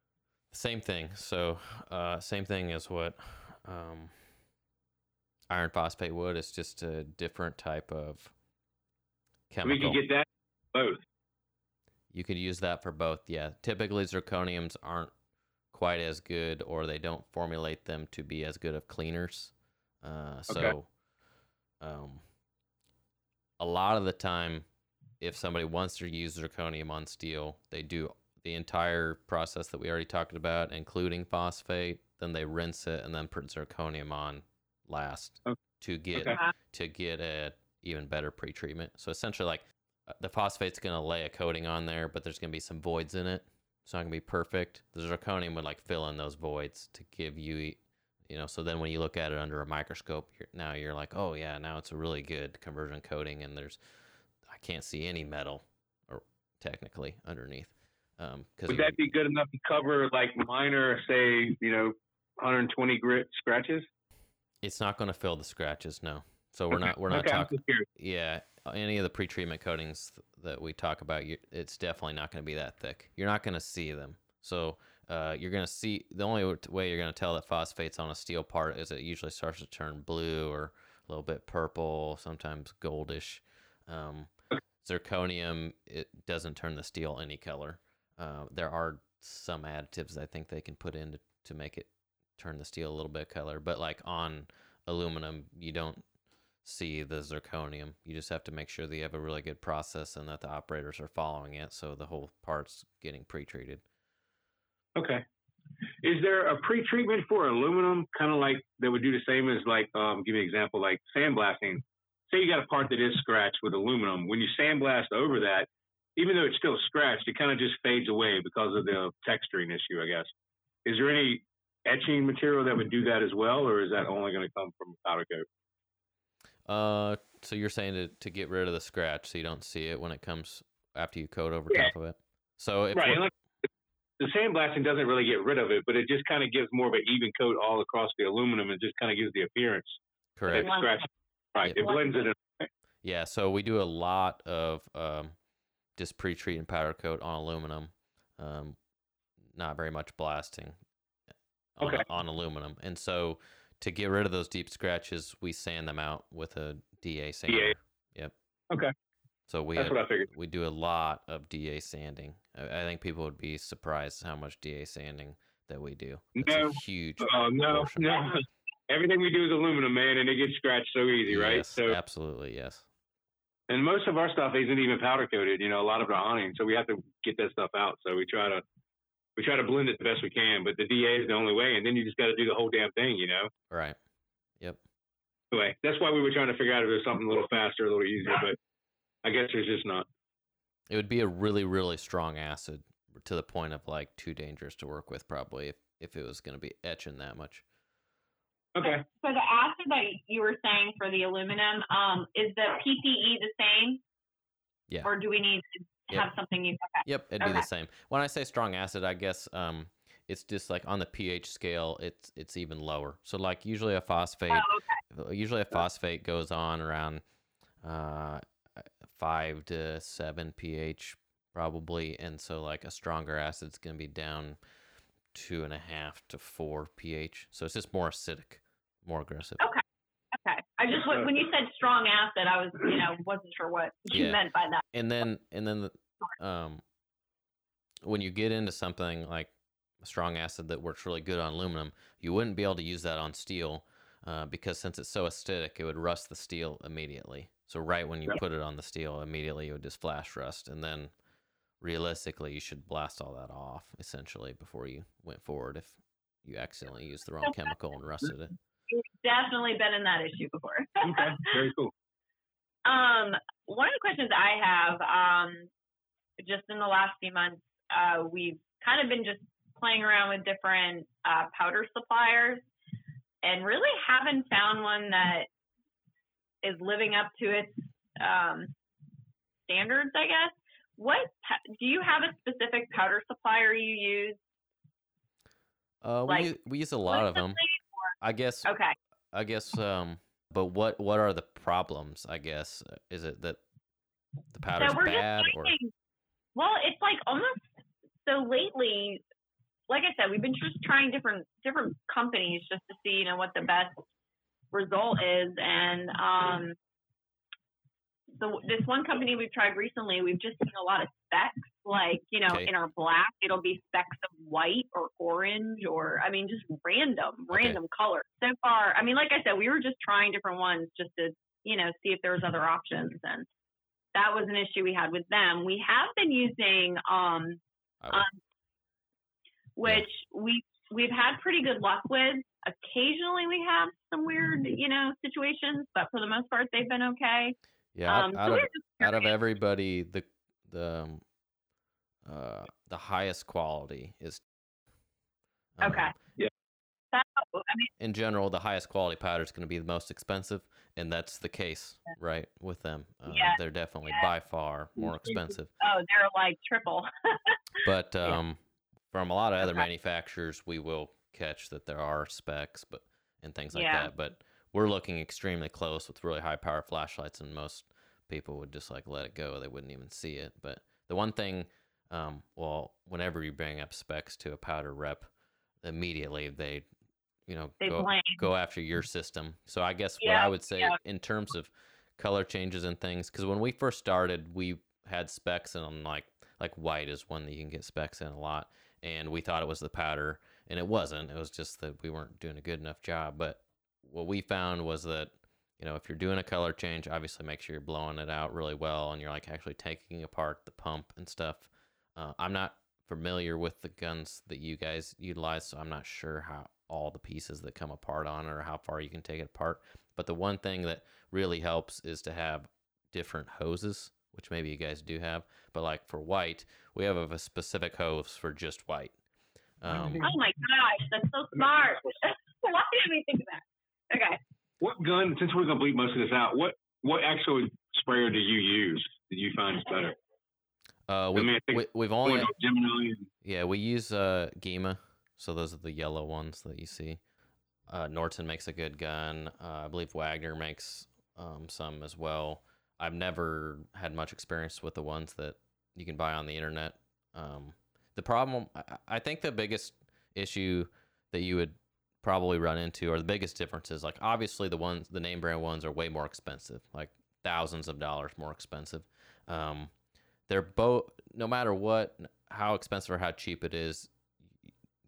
Same thing. So, uh, same thing as what um, iron phosphate would. It's just a different type of chemical. We can get that both. You could use that for both. Yeah. Typically, zirconiums aren't quite as good, or they don't formulate them to be as good of cleaners. Uh, so, Okay. Um, a lot of the time, if somebody wants to use zirconium on steel, they do the entire process that we already talked about, including phosphate. Then they rinse it and then put zirconium on last Okay. to get Okay. to get a even better pretreatment. So essentially, like uh, the phosphate's going to lay a coating on there, but there's going to be some voids in it. So it's not going to be perfect. The zirconium would like fill in those voids to give you, you know. So then when you look at it under a microscope, you're, now you're like, oh yeah, now it's a really good conversion coating, and there's I can't see any metal or technically underneath. Um, because Would that be good enough to cover like minor, say, you know, 120 grit scratches? it's not going to fill the scratches. No. So we're Okay. not we're not okay, talking. Yeah, any of the pre-treatment coatings that we talk about, you, it's definitely not going to be that thick. You're not going to see them. So uh, you're gonna see the only way you're gonna tell that phosphate's on a steel part is it usually starts to turn blue or a little bit purple, sometimes goldish. Um, zirconium it doesn't turn the steel any color. Uh, there are some additives I think they can put in to, to make it turn the steel a little bit color, but like on aluminum, you don't see the zirconium. You just have to make sure that you have a really good process and that the operators are following it, so the whole part's getting pre-treated. Okay. Is there a pre-treatment for aluminum, kind of like that would do the same as like, um, give me an example, like sandblasting? Say you got a part that is scratched with aluminum. When you sandblast over that, even though it's still scratched, it kind of just fades away because of the texturing issue, I guess. Is there any etching material that would do that as well, or is that only going to come from powder coat? Uh, so you're saying to, to get rid of the scratch so you don't see it when it comes after you coat over Yeah. top of it. So if right. We're- and like, the sandblasting doesn't really get rid of it, but it just kind of gives more of an even coat all across the aluminum and just kind of gives the appearance correct. Right. Yeah. It blends it in. yeah. So we do a lot of um, just pre-treat and powder coat on aluminum. Um, not very much blasting on, Okay. on aluminum, and so to get rid of those deep scratches, we sand them out with a DA sander. Yep. Okay. So we That's had- what I figured. we do a lot of DA sanding. I, I think people would be surprised how much DA sanding that we do. It's No. huge. Oh no, no. Everything we do is aluminum, man, and it gets scratched so easy, right? Yes, So, absolutely, yes. and most of our stuff isn't even powder coated. You know, a lot of it are awning, so we have to get that stuff out. So we try to we try to blend it the best we can, but the DA is the only way, and then you just got to do the whole damn thing, you know. Right. Yep. Anyway, that's why we were trying to figure out if there's something a little faster, a little easier, but I guess there's just not. It would be a really, really strong acid to the point of like too dangerous to work with, probably if if it was going to be etching that much. Okay. So the acid that you were saying for the aluminum, um, is the PPE the same, Yeah. or do we need to Yep. have something you? Okay. Yep, it'd be the same. When I say strong acid, I guess um, it's just like on the pH scale, it's it's even lower. So like usually a phosphate, Oh, usually a phosphate goes on around uh, five to seven pH probably, and so like a stronger acid's gonna be down two and a half to four pH. So it's just more acidic, more aggressive. Okay. Okay. I just when when you said strong acid, I was you know wasn't sure what you Yeah. meant by that. and then and then the, um when you get into something like a strong acid that works really good on aluminum you wouldn't be able to use that on steel uh, because since it's so acidic it would rust the steel immediately so right when you Yep. put it on the steel immediately it would just flash rust and then realistically you should blast all that off essentially before you went forward if you accidentally used the wrong chemical and rusted it You've definitely been in that issue before. Okay. Very cool. Um, one of the questions I have, um, just in the last few months, uh, we've kind of been just playing around with different uh, powder suppliers, and really haven't found one that is living up to its um, standards. I guess. What do you have a specific powder supplier you use? uh, Like, we, we use a lot of them i guess Okay. I guess um but what what are the problems, I guess? Is it that the powder's so we're bad just or well it's like almost so lately like i said we've been just trying different different companies just to see you know what the best result is and um so this one company we've tried recently we've just seen a lot of specks like you know Okay. in our black it'll be specks of white or orange or i mean just random Okay. random colors so far i mean like i said we were just trying different ones just to you know see if there was other options and that was an issue we had with them. We have been using um, um which we we've had pretty good luck with. Occasionally we have some weird, you know, situations, but for the most part they've been okay. yeah, out, um, so of out of everybody the the um, uh the highest quality is um, Okay. Yeah. That, I mean, in general, the highest quality powder is going to be the most expensive, and that's the case, right? With them, uh, Yeah, they're definitely by far more expensive. oh, they're like triple. But Yeah. um, from a lot of other Okay. manufacturers, we will catch that there are specs, but and things like Yeah. that. But we're looking extremely close with really high power flashlights, and most people would just like let it go; they wouldn't even see it. But the one thing Um, well, whenever you bring up specs to a powder rep, immediately they, you know, They go blame. go after your system. So I guess what I would say yeah. in terms of color changes and things, because when we first started, we had specs and like like white is one that you can get specs in a lot, and we thought it was the powder, and it wasn't. It was just that we weren't doing a good enough job. But what we found was that you know if you're doing a color change, obviously make sure you're blowing it out really well, and you're like actually taking apart the pump and stuff. Uh, I'm not familiar with the guns that you guys utilize, so I'm not sure how all the pieces that come apart on it or how far you can take it apart. But the one thing that really helps is to have different hoses, which maybe you guys do have. But like for white, we have a specific hose for just white. Um, Oh my gosh, that's so smart. Why did we think of that? Okay. What gun? Since we're gonna bleep most of this out, what what actual sprayer do you use? That you find is better? uh, we, mean, I think we, we've only Gemini Yeah, we use uh Gema, so those are the yellow ones that you see. Uh, Nordson makes a good gun. Uh, I believe Wagner makes um, some as well. I've never had much experience with the ones that you can buy on the internet. Um, the problem, I, think, the biggest issue that you would probably run into, or the biggest difference is like obviously the ones, the name brand ones, are way more expensive, like thousands of dollars more expensive. Um, they're both no matter what how expensive or how cheap it is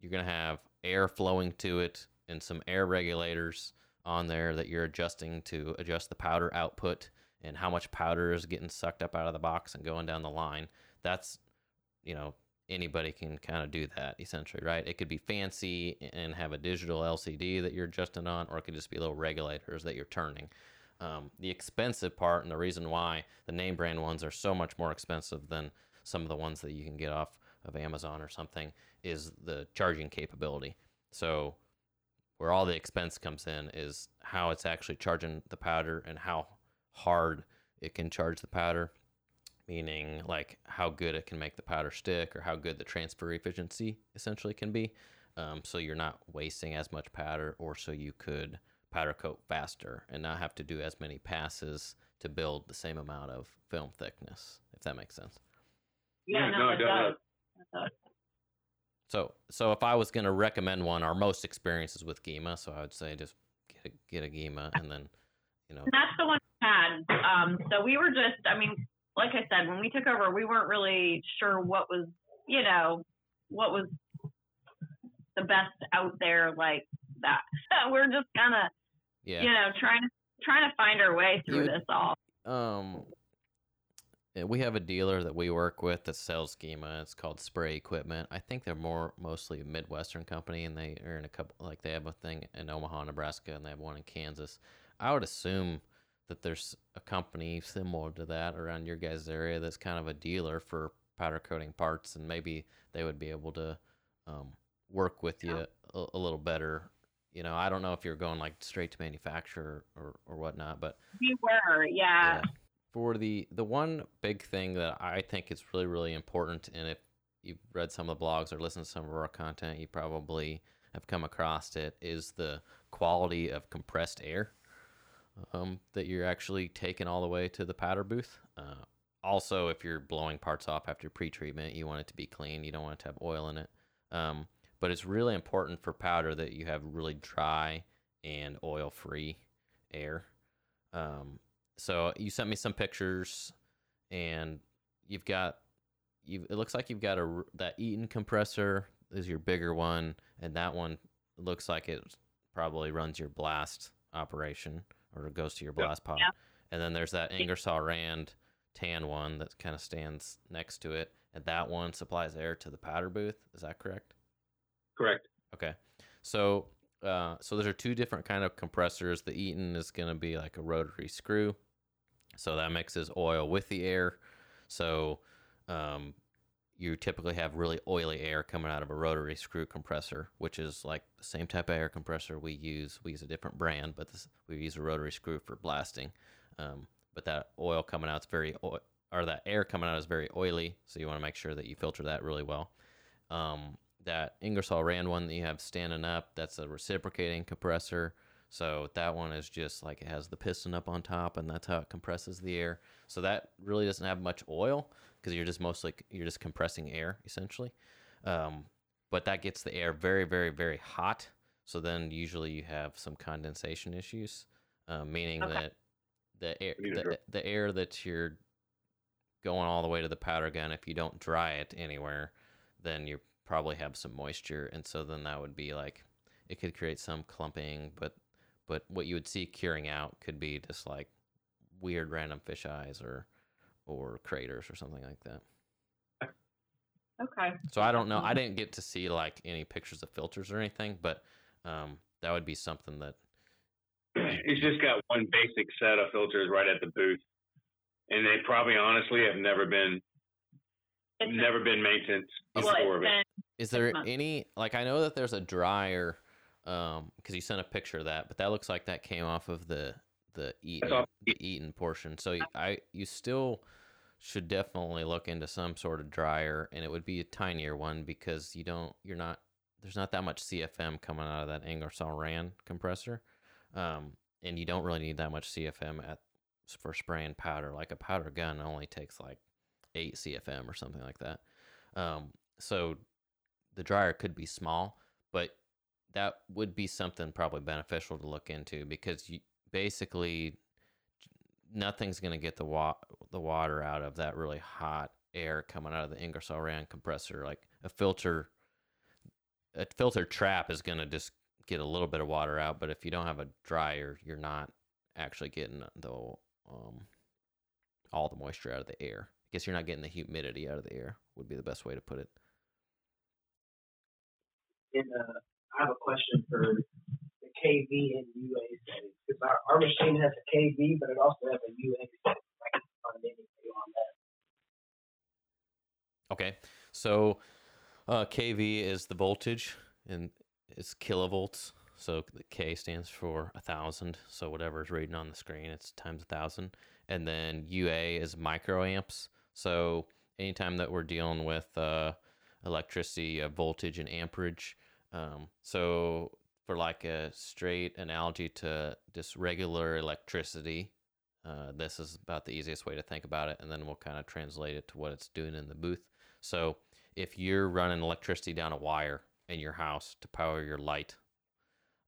you're going to have air flowing to it and some air regulators on there that you're adjusting to adjust the powder output and how much powder is getting sucked up out of the box and going down the line that's you know anybody can kind of do that essentially right? It could be fancy and have a digital lcd that you're adjusting on or it could just be little regulators that you're turning. Um, the expensive part and the reason why the name brand ones are so much more expensive than some of the ones that you can get off of Amazon or something is the charging capability. So where all the expense comes in is how it's actually charging the powder and how hard it can charge the powder, meaning like how good it can make the powder stick or how good the transfer efficiency essentially can be. Um, so you're not wasting as much powder, or so you could powder coat faster and not have to do as many passes to build the same amount of film thickness, if that makes sense. Yeah, Yeah, no, no, it it does. does. So, so if I was going to recommend one, our most experience is with Gema. So I would say just get a, get a Gema and then, you know, And that's the one we had. Um, so we were just, I mean, like I said, when we took over, we weren't really sure what was, you know, what was the best out there like that. we're just kind of, yeah. you know, trying to trying to find our way through You- this all. Um, we have a dealer that we work with that sells Gema. It's called Spray Equipment. I think they're more mostly a Midwestern company, and they are in a couple. Like they have a thing in Omaha, Nebraska, and they have one in Kansas. I would assume that there's a company similar to that around your guys' area that's kind of a dealer for powder coating parts, and maybe they would be able to um, work with you a, a little better. You know, I don't know if you're going like straight to manufacturer or, or whatnot, but We were, yeah. yeah. For the the one big thing that I think is really really important, and if you've read some of the blogs or listened to some of our content, you probably have come across it, is the quality of compressed air um, that you're actually taking all the way to the powder booth. Uh, also, if you're blowing parts off after pre-treatment, you want it to be clean. You don't want it to have oil in it. Um, but it's really important for powder that you have really dry and oil-free air. Um, so you sent me some pictures, and you've got you. It looks like you've got a that Eaton compressor is your bigger one, and that one looks like it probably runs your blast operation or goes to your blast pod. Yeah. And then there's that Ingersoll Rand tan one that kind of stands next to it, and that one supplies air to the powder booth. Is that correct? Correct. Okay. So uh, so those are two different kind of compressors. The Eaton is going to be like a rotary screw. So that mixes oil with the air. So um, you typically have really oily air coming out of a rotary screw compressor, which is like the same type of air compressor we use. We use a different brand, but this, we use a rotary screw for blasting. Um, but that oil coming out is very or that air coming out is very oily. So you want to make sure that you filter that really well. Um, that Ingersoll Rand one that you have standing up, that's a reciprocating compressor. So that one is just like it has the piston up on top, and that's how it compresses the air. So that really doesn't have much oil because you're just mostly you're just compressing air essentially. Um, but that gets the air very, very, very hot. So then usually you have some condensation issues, uh, meaning Okay. that the air We need a the, the air that you're going all the way to the powder gun, if you don't dry it anywhere, then you probably have some moisture, and so then that would be like it could create some clumping, but but what you would see curing out could be just like weird random fish eyes or or craters or something like that. Okay. So I don't know. I didn't get to see like any pictures of filters or anything, but um, that would be something that It's just got one basic set of filters right at the booth, and they probably honestly have never been It's never been maintenance well, before of it's it. been Is there any like I know that there's a dryer um because you sent a picture of that, but that looks like that came off of the the Eaton off the Eaton portion. So I you still should definitely look into some sort of dryer, and it would be a tinier one because you don't you're not there's not that much CFM coming out of that Ingersoll Rand compressor, um, and you don't really need that much CFM at for spraying powder. Like a powder gun only takes like eight CFM or something like that. Um, so the dryer could be small, but that would be something probably beneficial to look into because you basically nothing's going to get the wa- the water out of that really hot air coming out of the Ingersoll Rand compressor. Like a filter, a filter trap is going to just get a little bit of water out, but if you don't have a dryer, you're not actually getting the um, all the moisture out of the air. I guess you're not getting the humidity out of the air. Would be the best way to put it. And uh, I have a question for KV and UA settings because our, our machine has a KV, but it also has a UA setting. I can find anything on that. Okay, so uh, kV is the voltage, and it's kilovolts. So the K stands for a thousand. So whatever is reading on the screen, it's times a thousand. And then UA is microamps. So anytime that we're dealing with uh, electricity, uh, voltage, and amperage. Um, so for like a straight analogy to just regular electricity, uh, this is about the easiest way to think about it, and then we'll kind of translate it to what it's doing in the booth. So if you're running electricity down a wire in your house to power your light,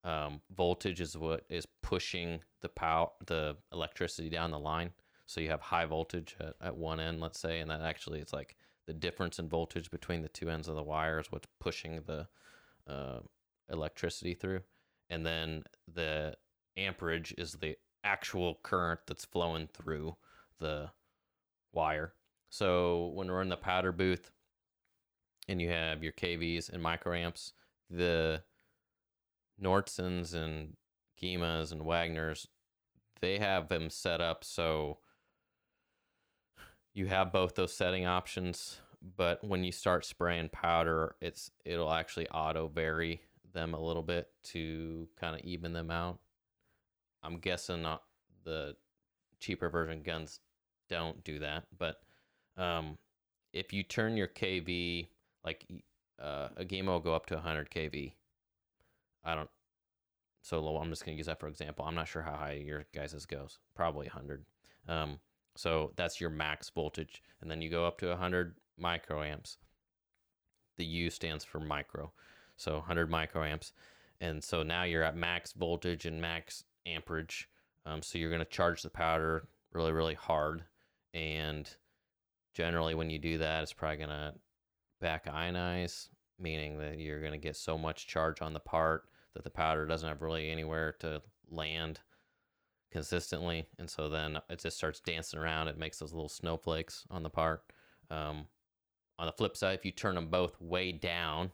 um, voltage is what is pushing the power, the electricity down the line. So you have high voltage at, at one end, let's say, and that actually it's like the difference in voltage between the two ends of the wire is what's pushing the uh, electricity through, and then the amperage is the actual current that's flowing through the wire. So when we're in the powder booth and you have your KVs and microamps, the Nordsons and Gemas and Wagners, they have them set up so you have both those setting options. But when you start spraying powder, it's it'll actually auto vary them a little bit to kind of even them out. I'm guessing not the cheaper version guns don't do that, but um, if you turn your KV like uh, a Gema will go up to 100 kV. I don't. So low. I'm just gonna use that for example. I'm not sure how high your guys's goes. Probably 100. Um, so that's your max voltage, and then you go up to 100 microamps. The U stands for micro, so 100 microamps, and so now you're at max voltage and max amperage. Um, so you're gonna charge the powder really, really hard, and generally when you do that, it's probably gonna back ionize, meaning that you're gonna get so much charge on the part that the powder doesn't have really anywhere to land consistently, and so then it just starts dancing around. It makes those little snowflakes on the part. Um, on the flip side, if you turn them both way down,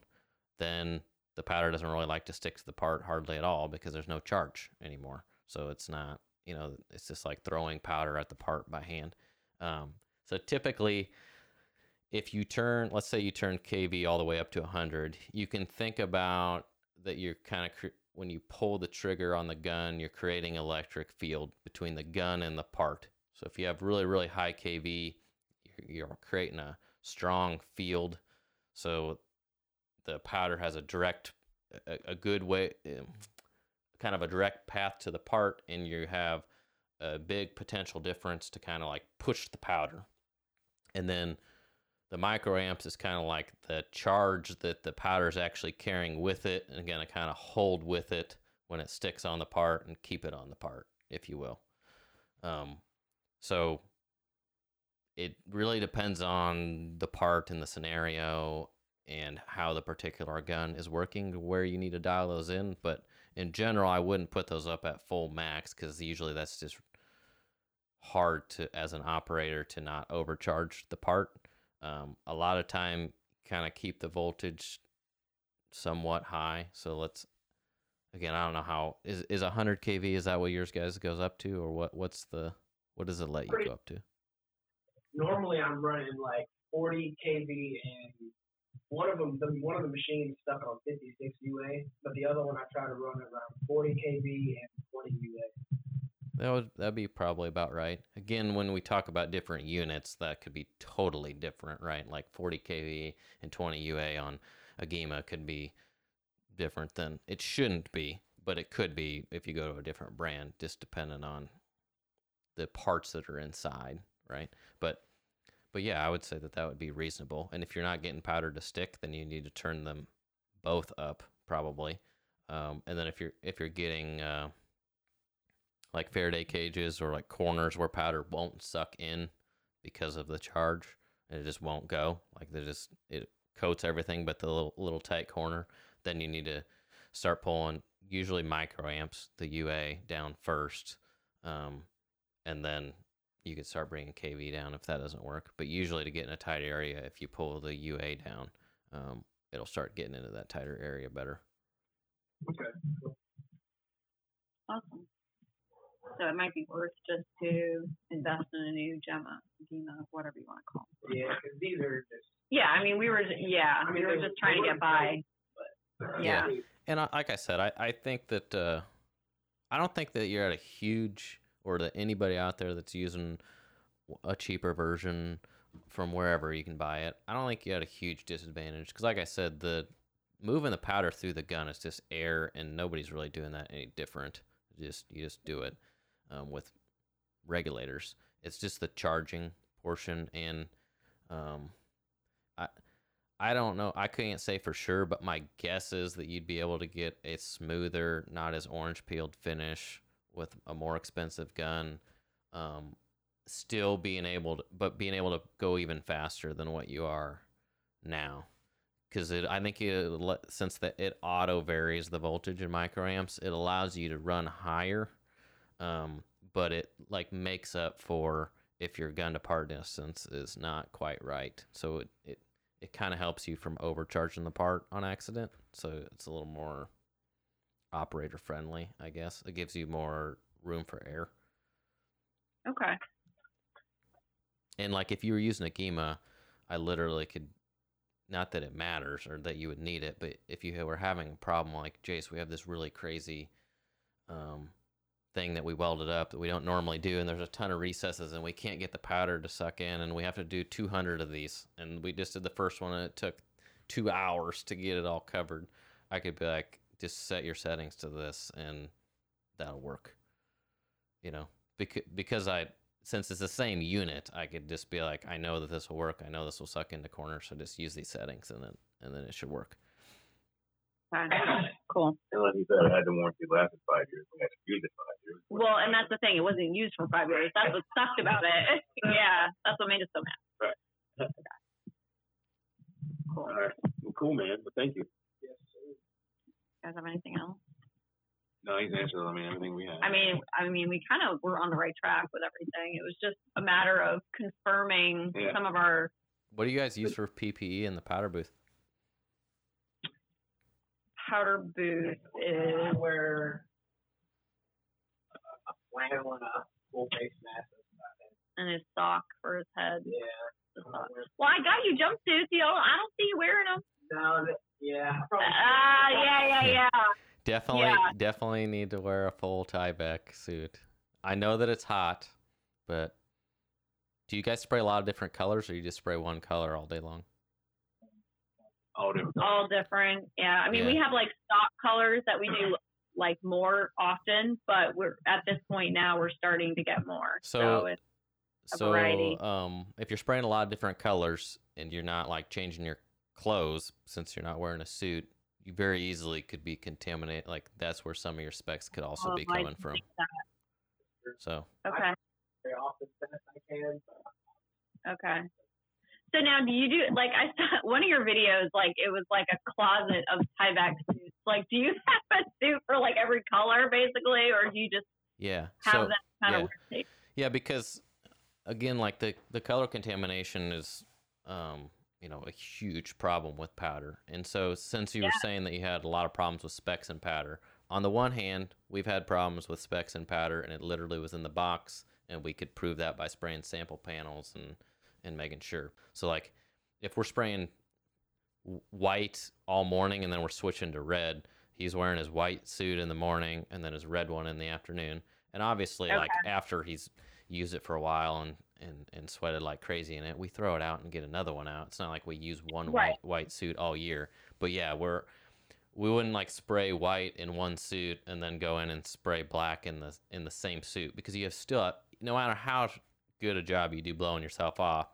then the powder doesn't really like to stick to the part hardly at all because there's no charge anymore. So it's not, you know, it's just like throwing powder at the part by hand. Um, so typically, if you turn, let's say you turn KV all the way up to 100, you can think about that you're kind of, when you pull the trigger on the gun, you're creating electric field between the gun and the part. So if you have really, really high KV, you're creating a strong field. So the powder has a direct, a, a good way, um, kind of a direct path to the part, and you have a big potential difference to kind of like push the powder. And then the microamps is kind of like the charge that the powder is actually carrying with it and going to kind of hold with it when it sticks on the part and keep it on the part, if you will. Um, so it really depends on the part and the scenario and how the particular gun is working, where you need to dial those in. But in general, I wouldn't put those up at full max because usually that's just hard to, as an operator, to not overcharge the part. Um, a lot of time, kind of keep the voltage somewhat high. So let's again, I don't know how is is 100 kV. Is that what yours guys goes up to, or what? What's the what does it let you go up to? Normally, I'm running like 40 kV, and one of them, the, one of the machines stuck on 56 UA, but the other one I try to run around 40 kV and 20 UA. That would that'd be probably about right. Again, when we talk about different units, that could be totally different, right? Like 40 kV and 20 UA on a Gema could be different than it shouldn't be, but it could be if you go to a different brand, just depending on the parts that are inside, right? But but yeah, I would say that that would be reasonable. And if you're not getting powder to stick, then you need to turn them both up probably. Um, and then if you're if you're getting uh, like Faraday cages or like corners where powder won't suck in because of the charge and it just won't go. Like they just it coats everything but the little, little tight corner. Then you need to start pulling usually microamps, the UA down first, um, and then you could start bringing KV down if that doesn't work. But usually to get in a tight area, if you pull the UA down, um, it'll start getting into that tighter area better. Okay. Awesome. So it might be worth just to invest in a new Gemma, Gema, whatever you want to call it. Yeah, because these are just. Yeah, I mean, we were, ju- yeah, I we mean, were they- just trying to get by. great, Yeah. And I, like I said, I, I think that uh, I don't think that you're at a huge or to anybody out there that's using a cheaper version from wherever you can buy it. I don't think you had a huge disadvantage because, like I said, the moving the powder through the gun is just air, and nobody's really doing that any different. Just you just do it um, with regulators. It's just the charging portion, and um, I I don't know. I can't say for sure, but my guess is that you'd be able to get a smoother, not as orange peeled finish with a more expensive gun. Um, still being able to, but being able to go even faster than what you are now. Because I think it, since that it auto varies the voltage in microamps, it allows you to run higher, um, but it like makes up for if your gun to part distance is not quite right. So it, it it kind of helps you from overcharging the part on accident. So it's a little more operator friendly, I guess. It gives you more room for error. Okay. And like if you were using a Gema, I literally could not that it matters or that you would need it, but if you were having a problem like Jace, we have this really crazy um, thing that we welded up that we don't normally do, and there's a ton of recesses, and we can't get the powder to suck in, and we have to do 200 of these, and we just did the first one, and it took two hours to get it all covered. I could be like, just set your settings to this, and that'll work. You know, because because I since it's the same unit, I could just be like, I know that this will work. I know this will suck into corners, so just use these settings, and then and then it should work. Fine. Cool. And like you said, I had the warranty lasted five years. We had to use it five years. Well, and that's the thing. It wasn't used for five years. That's what sucked about it. yeah, that's what made us so mad. Right. Cool. All right. Well, cool, man. But thank you. Yes. You guys have anything else? No, he's answered. I mean, everything we had. I mean, I mean, we kind of were on the right track with everything. It was just a matter of confirming Yeah. some of our. What do you guys use for PPE in the powder booth? powder booth is uh, I wear a flannel and a full face mask. That's about it. and his sock for his head. Yeah. The sock. Well, I got you jumpsuits. You know, I don't see you wearing them. No, that, yeah. I probably Ah, yeah, yeah, yeah. Definitely, Yeah. definitely need to wear a full Tyvek suit. I know that it's hot, but do you guys spray a lot of different colors, or you just spray one color all day long? all different. All different. Yeah. I mean, we have like stock colors that we do like more often, but we're at this point now we're starting to get more. So- So, it's so variety. um, if you're spraying a lot of different colors and you're not like changing your clothes since you're not wearing a suit, you very easily could be contaminated. Like that's where some of your specs could also Oh, be coming from. So Okay. Very off as best I can. Okay. So now, do you do like I saw one of your videos? Like it was like a closet of Tyvek suits. Like, do you have a suit for like every color, basically, or do you just yeah, have so that kind yeah. of rotate? yeah, because again, like the the color contamination is, um, you know, a huge problem with powder. And so since you were saying that you had a lot of problems with specs and powder, on the one hand, we've had problems with specs and powder, and it literally was in the box, and we could prove that by spraying sample panels and and making sure. So like, if we're spraying white all morning and then we're switching to red, he's wearing his white suit in the morning and then his red one in the afternoon. And obviously, like after he's used it for a while and and and sweated like crazy in it, we throw it out and get another one out. It's not like we use one Right. white white suit all year. But yeah, we're we wouldn't like spray white in one suit and then go in and spray black in the in the same suit because you have still no matter how good a job you do blowing yourself off,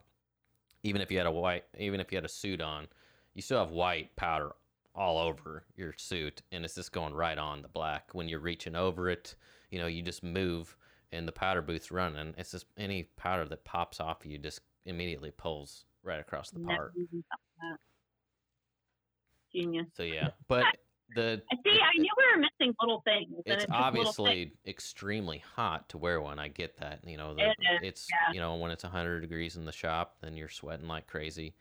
even if you had a white even if you had a suit on, you still have white powder all over your suit and it's just going right on the black when you're reaching over it you know you just move and the powder booth's running it's just any powder that pops off you just immediately pulls right across the Never part even thought of that. Genius. so yeah but the I see. I knew we were missing little things. and it's just little things. obviously extremely hot to wear one. I get that. You know, the, It is, it's yeah. you know when it's 100 degrees in the shop, then you're sweating like crazy.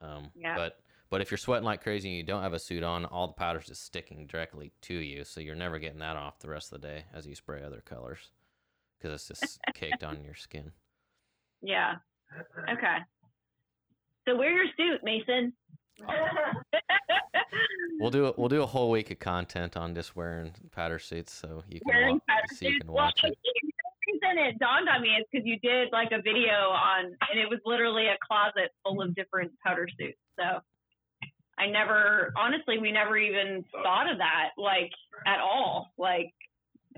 Um, Yeah. But but if you're sweating like crazy and you don't have a suit on, all the powder's just sticking directly to you, so you're never getting that off the rest of the day as you spray other colors because it's just caked on your skin. Yeah. Okay. So wear your suit, Mason. We'll do it. We'll do a whole week of content on just wearing powder suits, so you can Wearing wa- so you can watch I it. the reason it dawned on me is because you did like a video on, and it was literally a closet full of different powder suits. So I never, honestly, we never even thought of that, like at all. Like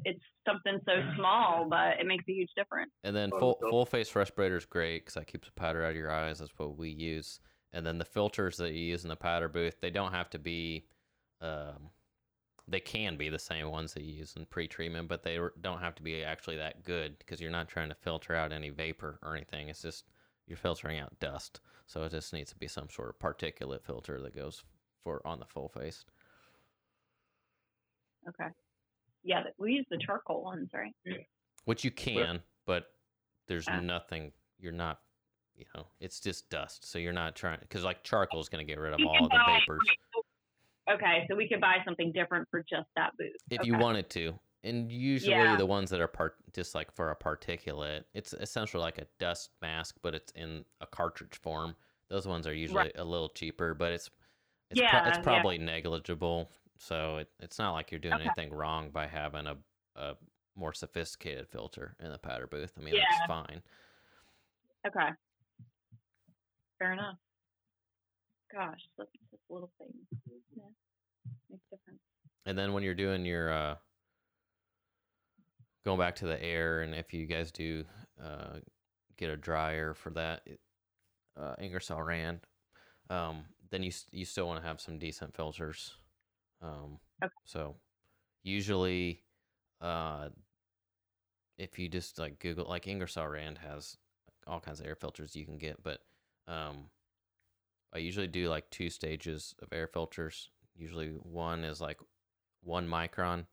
it's something so small, but it makes a huge difference. And then Oh, full full face respirator is great because that keeps the powder out of your eyes. That's what we use. And then the filters that you use in the powder booth, they don't have to be, um, they can be the same ones that you use in pre-treatment, but they don't have to be actually that good because you're not trying to filter out any vapor or anything. It's just you're filtering out dust. So it just needs to be some sort of particulate filter that goes for on the full face. Okay. Yeah, th- we use the charcoal ones, right? which you can, but there's Ah. nothing. You're not, you know, it's just dust. So you're not trying because like charcoal is going to get rid of all the buy- vapors Okay, so we could buy something different for just that booth. if you wanted to. And usually Yeah. the ones that are part just like for a particulate, it's essentially like a dust mask, but it's in a cartridge form. Those ones are usually a little cheaper, but it's it's, pro- Yeah, it's yeah. probably negligible. So it, it's not like you're doing Okay. anything wrong by having a, a more sophisticated filter in the powder booth. I mean, Yeah. that's fine. Okay. Fair enough. Gosh, that's just little things. Yeah. Makes difference. And then when you're doing your uh, going back to the air, and if you guys do uh, get a dryer for that, uh, Ingersoll Rand, um, then you you still want to have some decent filters. Um, Okay. So usually, uh, if you just like Google, like Ingersoll Rand has all kinds of air filters you can get, but um, I usually do like two stages of air filters. Usually one is like one micron,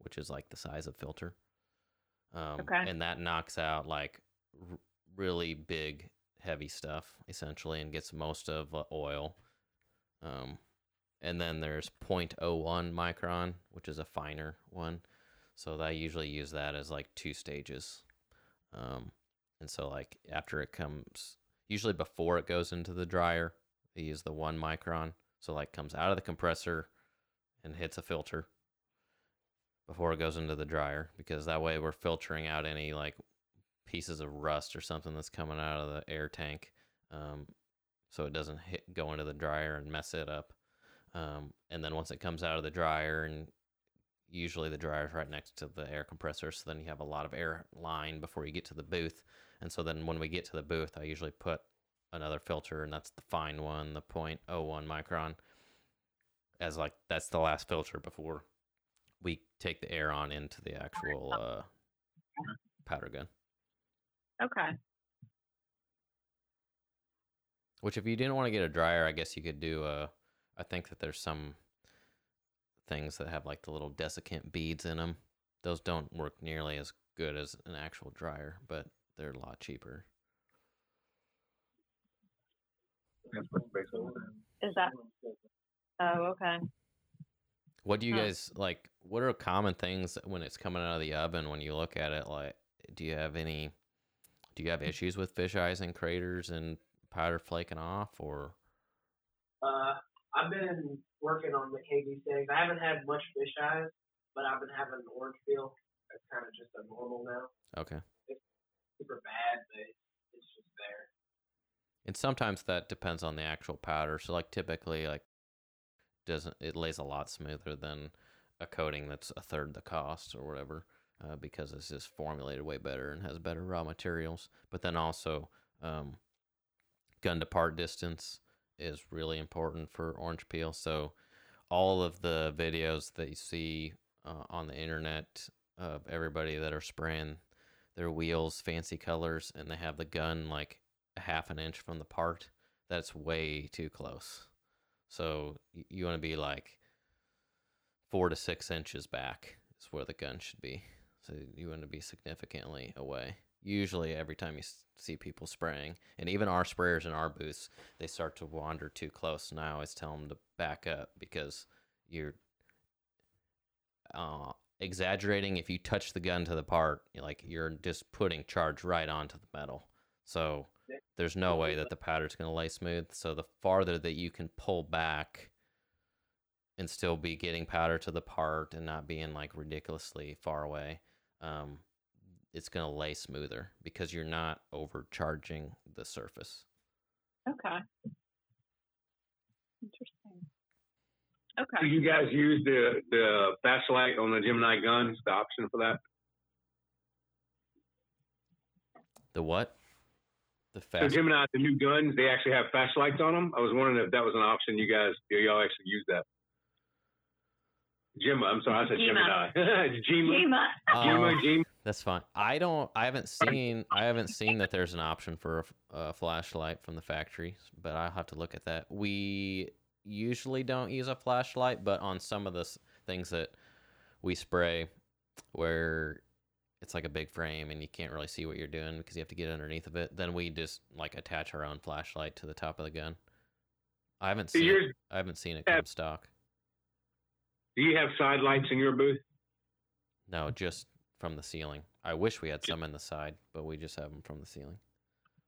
which is like the size of filter. Um, Okay. And that knocks out like r- really big, heavy stuff essentially and gets most of the oil. Um, and then there's 0.01 micron, which is a finer one. So I usually use that as like two stages. Um, and so like after it comes, usually before it goes into the dryer, I use the one micron. So like comes out of the compressor and hits a filter before it goes into the dryer because that way we're filtering out any like pieces of rust or something that's coming out of the air tank. Um, so it doesn't hit go into the dryer and mess it up. Um, and then once it comes out of the dryer and usually the dryer's right next to the air compressor, so then you have a lot of air line before you get to the booth. And so then when we get to the booth, I usually put another filter, and that's the fine one, the 0.01 micron, as like that's the last filter before we take the air on into the actual uh, powder gun. Okay. Which, if you didn't want to get a dryer, I guess you could do a. I think that there's some things that have like the little desiccant beads in them. Those don't work nearly as good as an actual dryer, but they're a lot cheaper. That's what's basically. Is that? Oh, okay. What do you Huh. guys like? What are common things when it's coming out of the oven when you look at it? Like, do you have any? Do you have issues with fish eyes and craters and powder flaking off, or Uh, I've been working on the KV settings. I haven't had much fish eyes, but I've been having an orange peel. That's kind of just a normal now. okay? It's Super bad, but it's just there. And sometimes that depends on the actual powder. So like typically like doesn't it lays a lot smoother than a coating that's a third the cost or whatever uh, because it's just formulated way better and has better raw materials. But then also um, gun to part distance is really important for orange peel. So all of the videos that you see uh, on the internet of everybody that are spraying their wheels fancy colors and they have the gun like a half an inch from the part, that's way too close. So you want to be like four to six inches back is where the gun should be. So you want to be significantly away. Usually, every time you see people spraying, and even our sprayers in our booths, they start to wander too close. And I always tell them to back up because you're uh, exaggerating. If you touch the gun to the part, you're like you're just putting charge right onto the metal. So there's no way that the powder's going to lay smooth. So the farther that you can pull back and still be getting powder to the part and not being like ridiculously far away, um, it's going to lay smoother because you're not overcharging the surface. Okay. Interesting. Okay. Do you guys use the the flashlight on the Gemini guns? The option for that? The what? The So fast. Gemini, the new guns, they actually have flashlights on them. I was wondering if that was an option. You guys, y'all actually use that? Gemma, I'm sorry, I said Gema. Gemini. Gema, Gema. Gema, Oh, Gema. That's fine. I don't. I haven't seen. I haven't seen that there's an option for a flashlight from the factory, but I'll have to look at that. We usually don't use a flashlight, but on some of the things that we spray, where it's like a big frame and you can't really see what you're doing because you have to get underneath of it, then we just like attach our own flashlight to the top of the gun. I haven't seen. It, I haven't seen it come stock. do you have side lights in your booth? No, just from the ceiling. I wish we had some in the side, but we just have them from the ceiling.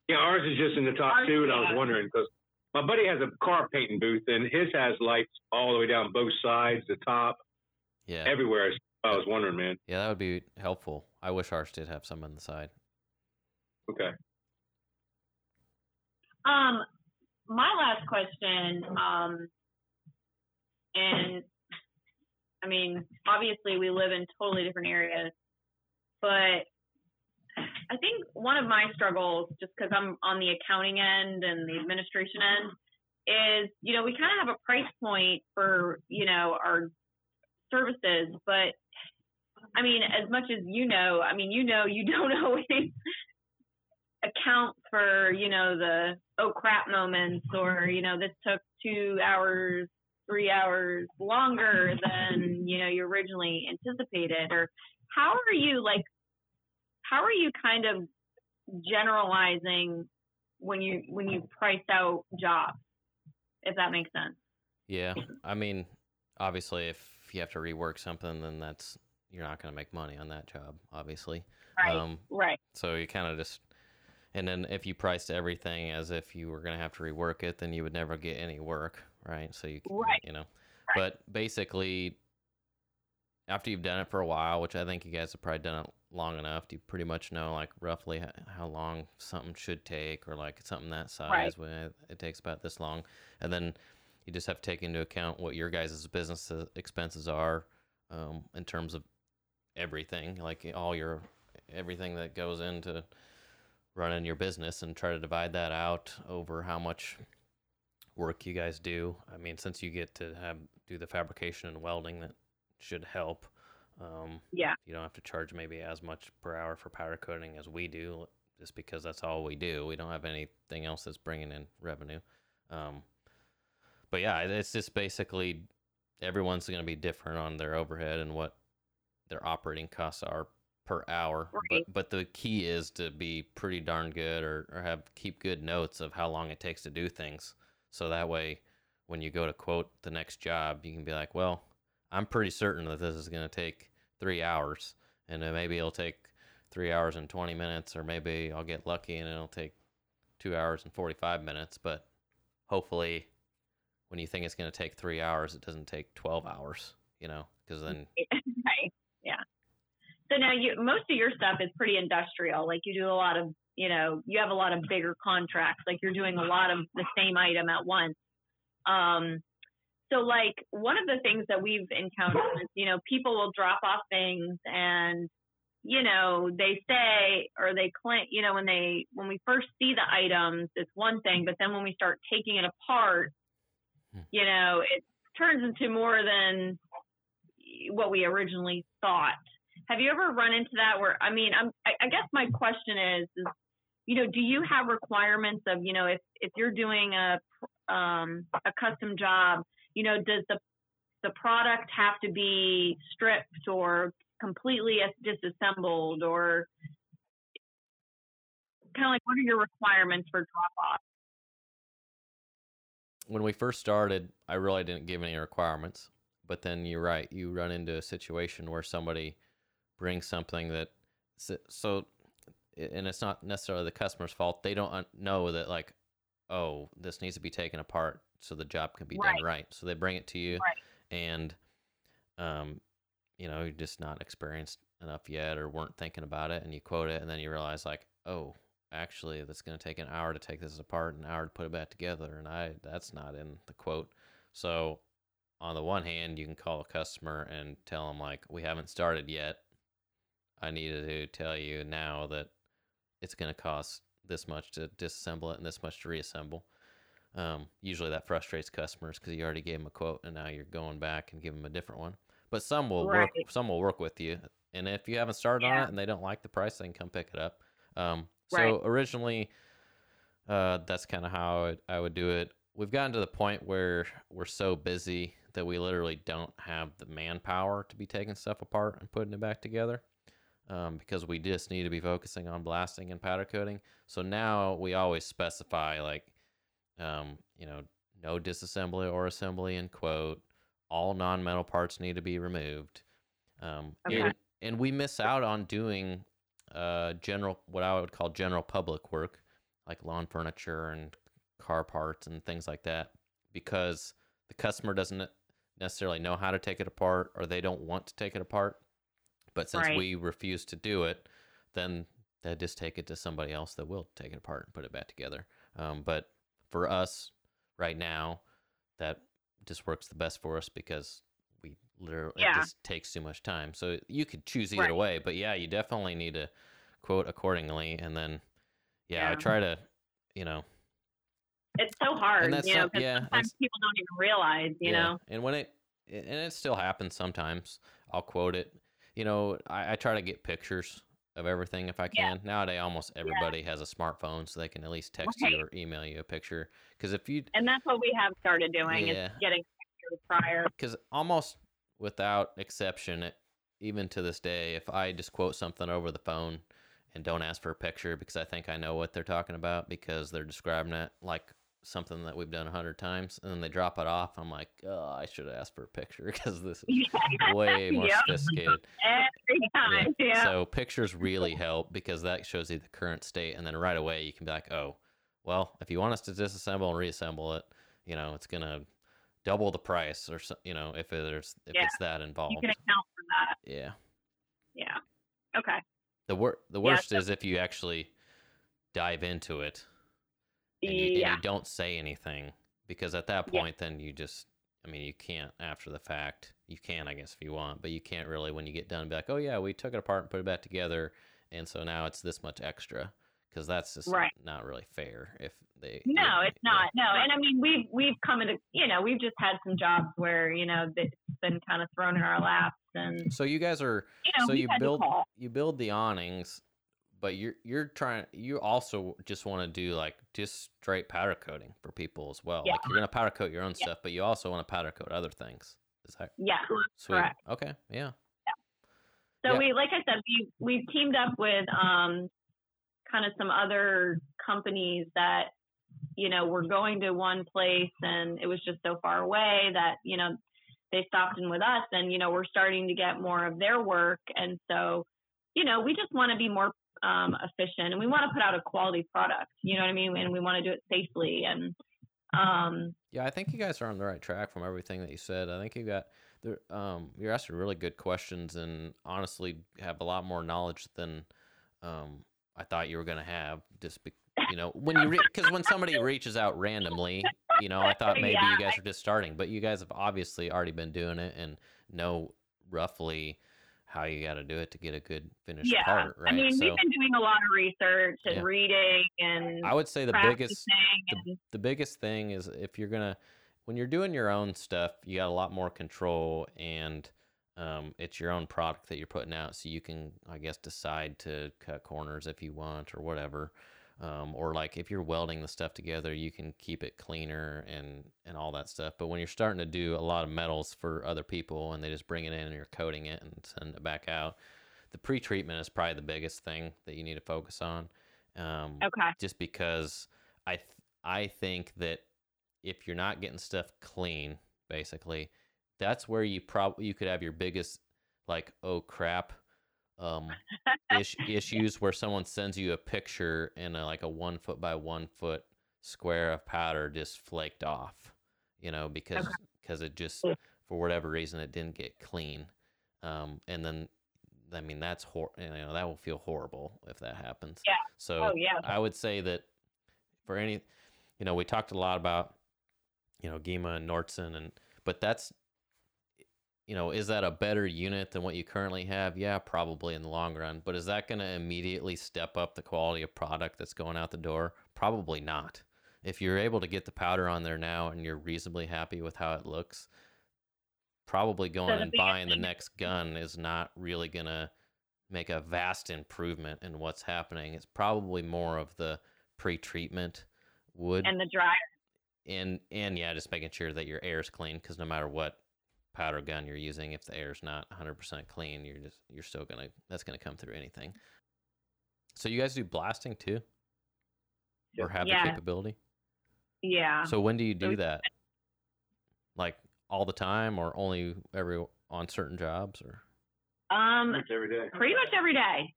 Yeah, ours is just in the top Ours, two, and I was wondering because my buddy has a car painting booth, and his has lights all the way down both sides, the top, Yeah. everywhere. I was wondering, man. Yeah, that would be helpful. I wish ours did have some on the side. Okay. Um, my last question, um, and I mean, obviously we live in totally different areas, but I think one of my struggles, just because I'm on the accounting end and the administration end, is you know we kind of have a price point for you know our services, but I mean, as much as you know, I mean, you know, you don't always account for you know the oh crap moments or you know this took two hours three hours longer than you know you originally anticipated or how are you like how are you kind of generalizing when you when you price out jobs if that makes sense Yeah, I mean, obviously, if you have to rework something, then that's you're not going to make money on that job, obviously. right Um, right so you kind of just, and then if you priced everything as if you were going to have to rework it, then you would never get any work, right? So you, Right. you know, but basically, after you've done it for a while, which I think you guys have probably done it long enough, you pretty much know like roughly how long something should take, or like something that size when it, it takes about this long, and then you just have to take into account what your guys' business uh, expenses are. um, in terms of everything, like all your everything that goes into running your business, and try to divide that out over how much work you guys do. I mean, since you get to have do the fabrication and welding, that should help. Um, Yeah. you don't have to charge maybe as much per hour for powder coating as we do, just because that's all we do. We don't have anything else that's bringing in revenue. Um, but yeah, it's just basically everyone's going to be different on their overhead and what their operating costs are per hour. Right. But but the key is to be pretty darn good or, or have keep good notes of how long it takes to do things. So that way when you go to quote the next job, you can be like, well, I'm pretty certain that this is going to take three hours, and then maybe it'll take three hours and 20 minutes, or maybe I'll get lucky and it'll take two hours and 45 minutes. But hopefully, when you think it's going to take three hours, it doesn't take 12 hours, you know, because then. Yeah. So now you most of your stuff is pretty industrial. Like you do a lot of, you know, you have a lot of bigger contracts. Like you're doing a lot of the same item at once. Um, so like one of the things that we've encountered is, you know, people will drop off things and you know, they say or they claim, you know, when they when we first see the items, it's one thing, but then when we start taking it apart, Hmm. you know, it turns into more than what we originally thought. Have you ever run into that where I mean, I'm I, I guess my question is, is you know, do you have requirements of, you know, if if you're doing a um a custom job, you know, does the the product have to be stripped or completely disassembled or kind of like what are your requirements for drop off? when we first started, I really didn't give any requirements. But then you're right, you run into a situation where somebody brings something that, so- so, and it's not necessarily the customer's fault. They don't know that, like, oh, this needs to be taken apart so the job can be Right. done right. So they bring it to you, Right. and, um, you know, you're just not experienced enough yet or weren't thinking about it, and you quote it, and then you realize, like, oh, actually that's going to take an hour to take this apart an hour to put it back together and i that's not in the quote so on the one hand you can call a customer and tell them like we haven't started yet i needed to tell you now that it's going to cost this much to disassemble it and this much to reassemble. Um, usually that frustrates customers because you already gave them a quote and now you're going back and give them a different one. But some will work some will work with you. And if you haven't started on it and they don't like the price they can come pick it up. Um, so Right. originally, uh, that's kind of how I, I would do it. We've gotten to the point where we're so busy that we literally don't have the manpower to be taking stuff apart and putting it back together, um, because we just need to be focusing on blasting and powder coating. So now we always specify like, um, you know, no disassembly or assembly in quote. All non-metal parts need to be removed. Um, Okay. and, and we miss out on doing uh, general, what I would call general public work, like lawn furniture and car parts and things like that, because the customer doesn't necessarily know how to take it apart or they don't want to take it apart. But since Right. we refuse to do it, then they just take it to somebody else that will take it apart and put it back together. Um, but for us right now, that just works the best for us because we literally it just takes too much time. So you could choose either Right. way, but yeah, you definitely need to quote accordingly, and then yeah, I try to, you know, It's so hard, you know, because yeah, sometimes people don't even realize, you yeah. know. And when it and it still happens sometimes, I'll quote it. You know, I, I try to get pictures of everything if I Yeah. can. Nowadays, almost everybody has a smartphone, so they can at least text Right. you or email you a picture. Because if you, And that's what we have started doing Yeah. is getting pictures prior. because almost without exception, it, even to this day, if I just quote something over the phone and don't ask for a picture because I think I know what they're talking about because they're describing it like something that we've done a hundred times, and then they drop it off, I'm like, oh, I should have asked for a picture because this is way more Yep. sophisticated. Every time, yeah. So pictures really help because that shows you the current state, and then right away you can be like, oh, well, if you want us to disassemble and reassemble it, you know, it's gonna double the price, or you know, if there's if Yeah. it's that involved. you can account for that. yeah. Yeah. Okay. The wor- the Yeah, worst is if you actually dive into it and you, and you don't say anything because at that Yeah. point then you just I mean, you can't after the fact. You can, I guess, if you want, but you can't really when you get done be like, oh yeah, we took it apart and put it back together, and so now it's this much extra because that's just Right. not really fair. If they No, yeah, it's not. No, and I mean we've we've come into you know we've just had some jobs where you know it's been kind of thrown in our laps, and So you guys are you know so you build you build the awnings, but you're you're trying you also just want to do like just straight powder coating for people as well. Yeah. Like you're gonna powder coat your own Yeah. stuff, but you also want to powder coat other things. Is that Yeah. sweet? Correct. Okay, yeah. So Yeah. we, like I said, we we've teamed up with um, kind of some other companies that, you know, were going to one place and it was just so far away that you know they stopped in with us, and you know we're starting to get more of their work, and so, you know, we just want to be more um, efficient and we want to put out a quality product. You know what I mean? And we want to do it safely and. Um, Yeah, I think you guys are on the right track from everything that you said. I think you got there. Um, you're asking really good questions, and honestly, have a lot more knowledge than um, I thought you were gonna have. Just be, you know, when you because when somebody reaches out randomly, you know, I thought maybe Yeah, you guys are just starting, but you guys have obviously already been doing it and know roughly how you got to do it to get a good finished yeah, part, right? I mean, so we've been doing a lot of research and Yeah. reading and I would say the biggest and the, the biggest thing is if you're gonna when you're doing your own stuff you got a lot more control and um, it's your own product that you're putting out so you can i guess decide to cut corners if you want or whatever um, or like if you're welding the stuff together you can keep it cleaner and and all that stuff but when you're starting to do a lot of metals for other people and they just bring it in and you're coating it and send it back out the pre-treatment is probably the biggest thing that you need to focus on um, okay. just because I th- I think that if you're not getting stuff clean, basically, that's where you probably you could have your biggest like oh crap um ish- issues where someone sends you a picture in a, like a one foot by one foot square of powder just flaked off, you know, because because it just for whatever reason it didn't get clean, um, and then I mean that's hor- you know that will feel horrible if that happens. Yeah. So Oh, yeah. I would say that for any, you know, we talked a lot about, you know, Gema and Nordson, and but that's, you know, is that a better unit than what you currently have? Yeah, probably in the long run. But is that going to immediately step up the quality of product that's going out the door? Probably not. If you're able to get the powder on there now and you're reasonably happy with how it looks, probably going and buying the next gun is not really going to make a vast improvement in what's happening. It's probably more of the pre-treatment wood and the dryer. and and yeah, just making sure that your air is clean because no matter what powder gun you're using, if the air's not 100% clean, you're just you're still gonna that's gonna come through anything. So you guys do blasting too, or have Yeah. the capability? Yeah. So when do you do we- that? Like all the time, or only every on certain jobs, or um, Pretty much every day. pretty much every day.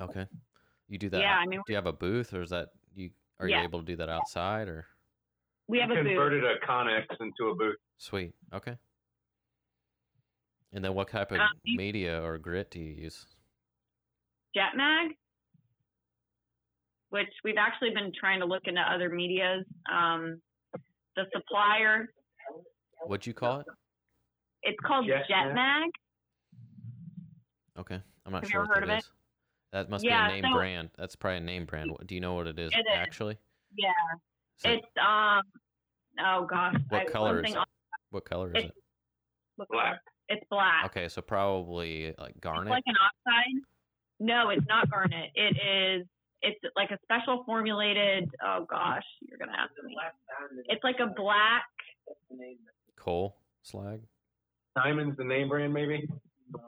okay, you do that. Yeah, I mean, do you have a booth, or is that you? Are you able to do that outside, or we have a booth. converted a Conex into a booth. Sweet. Okay. And then what type of Um, media or grit do you use? Jet Mag, which we've actually been trying to look into other medias. Um, the supplier, What'd you call it? it's called Jet Jet, Mag? Mag. Okay. I'm not Have sure ever what heard that of is. That must Yeah, be a name so- brand. That's probably a name brand. What- Do you know what it is It is. actually? Yeah, Is it- it's um, oh gosh, what I- color is it? What color is it? Black. It's black. Okay, so probably like It's garnet. like an oxide. No, it's not garnet. It is. It's like a special formulated. Oh gosh, you're gonna ask me. It's like a black. That's the name. coal slag. Diamond's the name brand, maybe. No.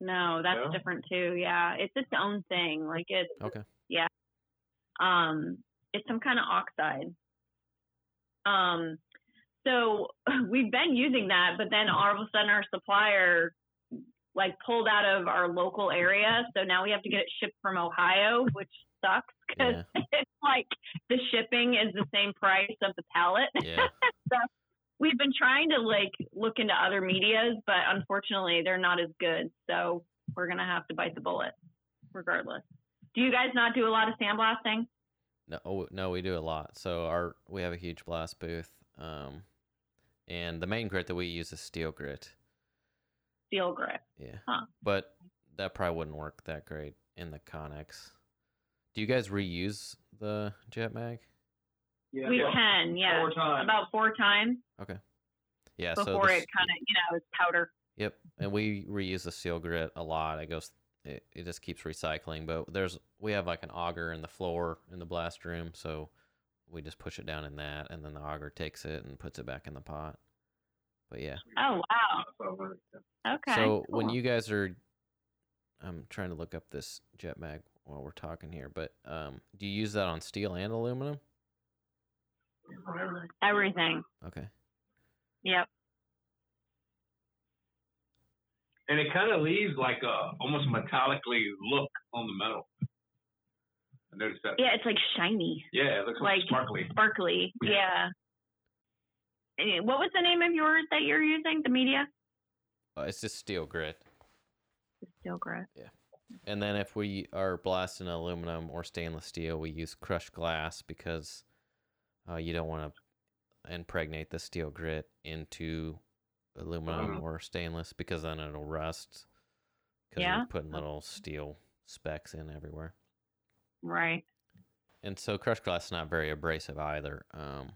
No, that's No? different too. Yeah, it's its own thing. Like it's Okay. Yeah, um, it's some kind of oxide. Um, so we've been using that, but then all of a sudden our supplier like pulled out of our local area, so now we have to get it shipped from Ohio, which sucks because Yeah. it's like the shipping is the same price of the pallet. Yeah. We've been trying to like look into other medias, but unfortunately they're not as good. So we're gonna have to bite the bullet, regardless. Do you guys not do a lot of sandblasting? No, oh, no, we do a lot. So our we have a huge blast booth, um, and the main grit that we use is steel grit. Steel grit. Yeah. Huh. But that probably wouldn't work that great in the Conex. Do you guys reuse the jet mag? Yeah, we well, can, yeah, four times. about four times Okay. Yeah. so before this- it kind of, you know, it's powder. Yep, and we reuse the steel grit a lot. It goes, it, it just keeps recycling. But there's we have like an auger in the floor in the blast room, so we just push it down in that, and then the auger takes it and puts it back in the pot. But yeah, Oh wow. Okay. so when you guys are, I'm trying to look up this jet mag while we're talking here. But um, do you use that on steel and aluminum? everything. Okay. Yep. And it kind of leaves like a almost metallically look on the metal. I noticed that. Yeah, it's like shiny, Yeah, it looks like, Like- sparkly. sparkly. Yeah. Yeah. Eh, What was the name of yours that you're using? The media. Uh, it's just steel grit. Steel grit. Yeah. And then if we are blasting aluminum or stainless steel, we use crushed glass because uh, you don't want to impregnate the steel grit into aluminum Mhm. or stainless because then it'll rust. Because Yeah. you're putting little steel specks in everywhere. Right. And so crushed glass is not very abrasive either. Um,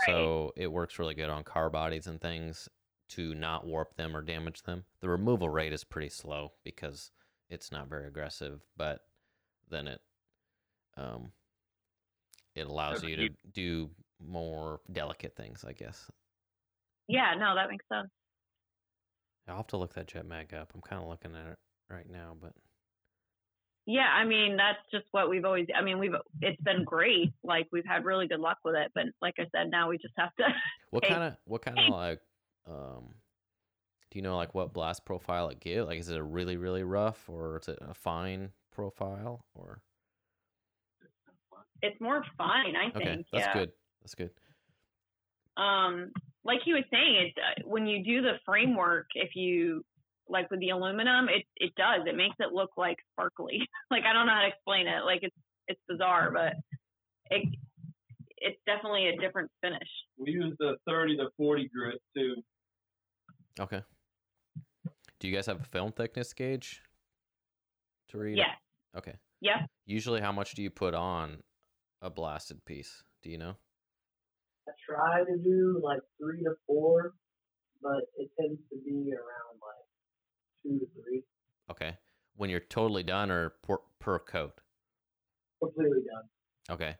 Right. So it works really good on car bodies and things to not warp them or damage them. The removal rate is pretty slow because it's not very aggressive, but then it um, it allows you to do more delicate things, I guess. Yeah. No, that makes sense. I'll have to look that jet mag up. I'm kind of looking at it right now, but Yeah, I mean that's just what we've always. I mean we've it's been great. Like we've had really good luck with it, but like I said, now we just have to. what kind of what kind of like um do you know like what blast profile it gives? Like is it a really really rough or is it a fine profile or It's more fine, I think. Okay, that's yeah. good. That's good. Um, like he was saying, it's uh, when you do the framework, if you like with the aluminum, it it does. It makes it look like sparkly. like I don't know how to explain it. Like it's it's bizarre, but it it's definitely a different finish. We use the 30 to 40 grit too. Okay. Do you guys have a film thickness gauge to read? it? Okay. Yeah. Usually, how much do you put on a blasted piece? Do you know? I try to do like three to four, but it tends to be around like two to three. Okay. When you're totally done, or per, per coat? Completely done. Okay.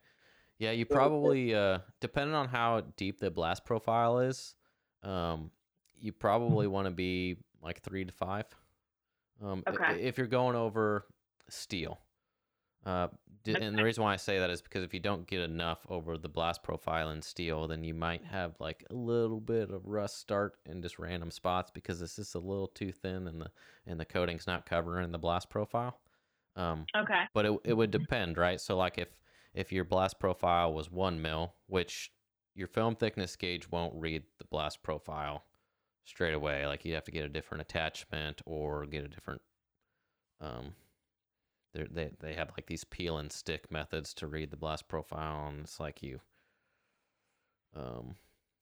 Yeah, you So, probably uh depending on how deep the blast profile is, um you probably want to be like 3 to 5. Um Okay. if you're going over steel. Uh and the reason why I say that is because if you don't get enough over the blast profile in steel, then you might have like a little bit of rust start in just random spots because it's just a little too thin and the and the coating's not covering the blast profile. Um Okay. but it, it would depend right so like if if your blast profile was one mil which your film thickness gauge won't read the blast profile straight away like you have to get a different attachment or get a different um they they have like these peel and stick methods to read the blast profile and it's like you um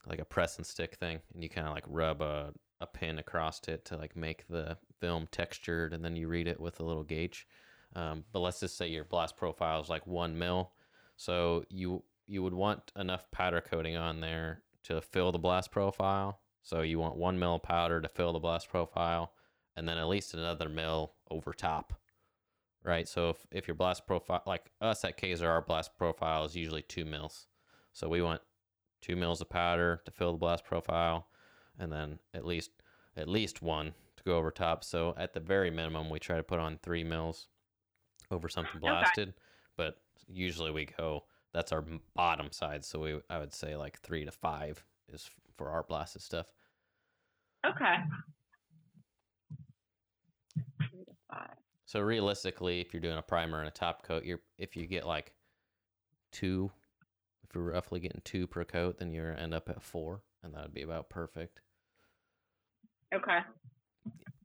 like a press and stick thing and you kind of like rub a, a pin across it to like make the film textured and then you read it with a little gauge um, but let's just say your blast profile is like one mil, so you you would want enough powder coating on there to fill the blast profile. So you want one mil powder to fill the blast profile, and then at least another mil over top, right? So if if your blast profile, like us at Kaiser, our blast profile is usually two mils, so we want two mils of powder to fill the blast profile, and then at least at least one to go over top. So at the very minimum, we try to put on three mils over something Okay. blasted, but usually we go that's our bottom side. So we I would say like three to five is for our blasted stuff. Okay. Three to five. So realistically, if you're doing a primer and a top coat, you're if you get like two, if you're roughly getting two per coat, then you're end up at four, and that would be about perfect. Okay.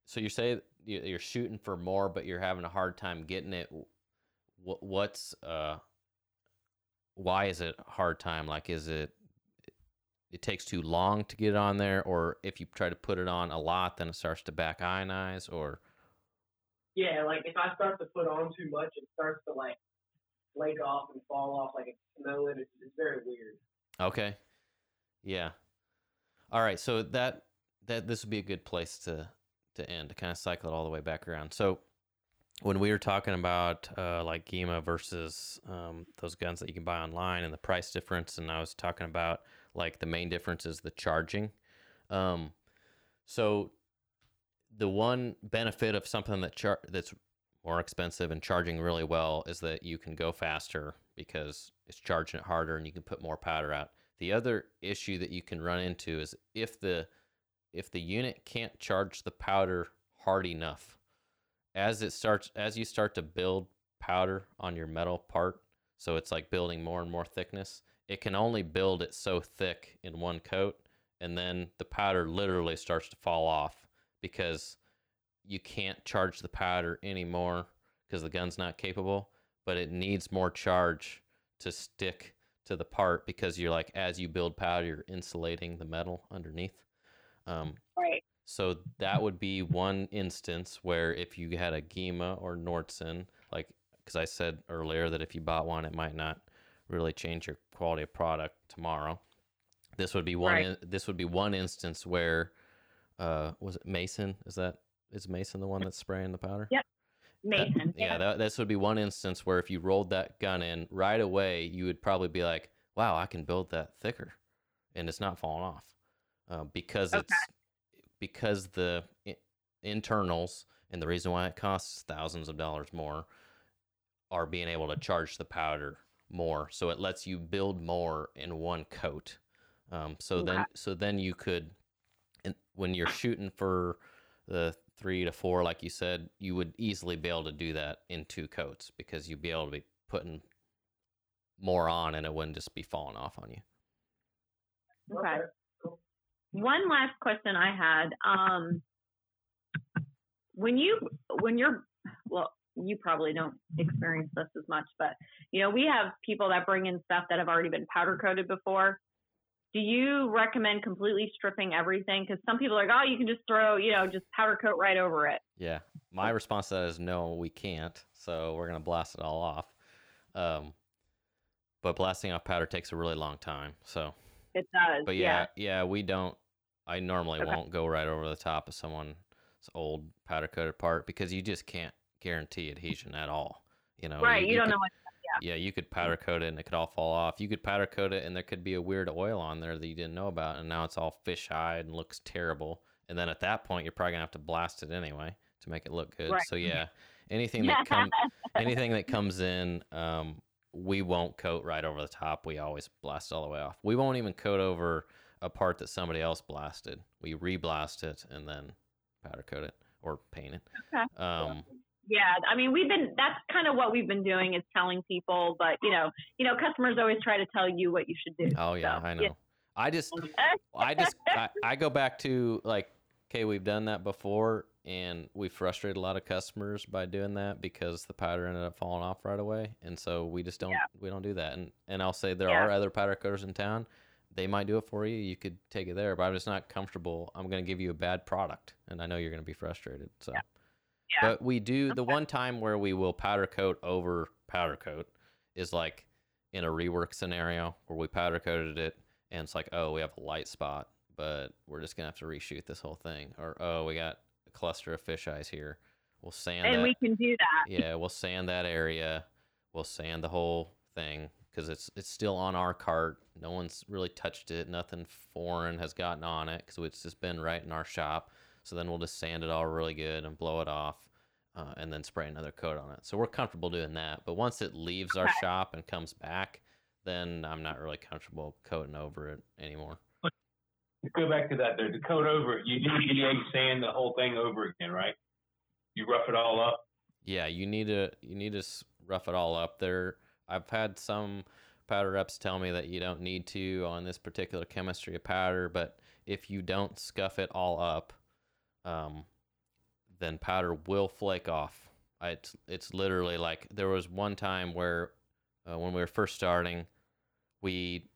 So you say you- you're shooting for more, but you're having a hard time getting it. What what's uh why is it hard time? Like, is it it takes too long to get it on there, or if you try to put it on a lot, then it starts to back ionize, or Yeah, like if I start to put on too much, it starts to like flake off and fall off like it's snowing. It's, it's very weird. Okay. Yeah. All right. So that that this would be a good place to to end to kind of cycle it all the way back around. So when we were talking about uh, like GEMA versus um, those guns that you can buy online and the price difference, and I was talking about like the main difference is the charging. Um, so the one benefit of something that char- that's more expensive and charging really well is that you can go faster because it's charging it harder and you can put more powder out. The other issue that you can run into is if the if the unit can't charge the powder hard enough, as it starts as you start to build powder on your metal part, so it's like building more and more thickness, it can only build it so thick in one coat and then the powder literally starts to fall off because you can't charge the powder anymore because the gun's not capable, but it needs more charge to stick to the part because you're like as you build powder, you're insulating the metal underneath. Um, Right. so that would be one instance where if you had a Gema or Nordson, like because I said earlier that if you bought one, it might not really change your quality of product tomorrow. This would be one. Right. In, this would be one instance where, uh, was it Mason? Is that is Mason the one that's spraying the powder? Yep. That- Mason. yeah, that, this would be one instance where if you rolled that gun in right away, you would probably be like, "Wow, I can build that thicker," and it's not falling off uh, because Okay. it's because the i- internals and the reason why it costs thousands of dollars more are being able to charge the powder more, so it lets you build more in one coat. Um, so then, so then you could, when you're shooting for the three to four, like you said, you would easily be able to do that in two coats because you'd be able to be putting more on, and it wouldn't just be falling off on you. Okay. One last question I had. Um, when you when you're well, you probably don't experience this as much, but you know, we have people that bring in stuff that have already been powder coated before. Do you recommend completely stripping everything? Because some people are like, oh, you can just throw, you know, just powder coat right over it. Yeah, my response to that is no, we can't. So we're gonna blast it all off. Um, but blasting off powder takes a really long time. So, It does. but yeah, yeah, we don't. I normally Okay. won't go right over the top of someone's old powder coated part because you just can't guarantee adhesion at all. You know, Right. You, don't could- know what. Yeah, you could powder coat it and it could all fall off. You could powder coat it and there could be a weird oil on there that you didn't know about, and now it's all fish-eyed and looks terrible. And then at that point, you're probably gonna have to blast it anyway to make it look good. Right. So yeah, anything that comes anything that comes in, um, we won't coat right over the top. We always blast all the way off. We won't even coat over a part that somebody else blasted. We re-blast it and then powder coat it or paint it. Okay. Um, Yeah, I mean, we've been that's kind of what we've been doing is telling people, but you know, you know, customers always try to tell you what you should do. oh yeah, So, I know. yeah. I just I just I, I go back to like, okay, we've done that before, and we frustrated a lot of customers by doing that because the powder ended up falling off right away, and so we just don't Yeah. we don't do that. And and I'll say there Yeah. are other powder coaters in town. They might do it for you. You could take it there, but I'm just not comfortable. I'm going to give you a bad product, and I know you're going to be frustrated. So, Yeah. But we do the one time where we will powder coat over powder coat is like in a rework scenario where we powder coated it and it's like, oh, we have a light spot, but we're just gonna have to reshoot this whole thing. Or oh, we got a cluster of fish eyes here. We'll sand and that. we can do that. yeah, we'll sand that area. We'll sand the whole thing because it's it's still on our cart. No one's really touched it. Nothing foreign has gotten on it because it's just been right in our shop. So then we'll just sand it all really good and blow it off, uh, and then spray another coat on it. So we're comfortable doing that. But once it leaves our shop and comes back, then I'm not really comfortable coating over it anymore. To go back to that, though, to coat over it, you do you sand the whole thing over again, right? You rough it all up. Yeah, you need to you need to rough it all up there. I've had some powder reps tell me that you don't need to on this particular chemistry of powder, but if you don't scuff it all up, um, then powder will flake off. I, it's it's literally like there was one time where uh, when we were first starting, we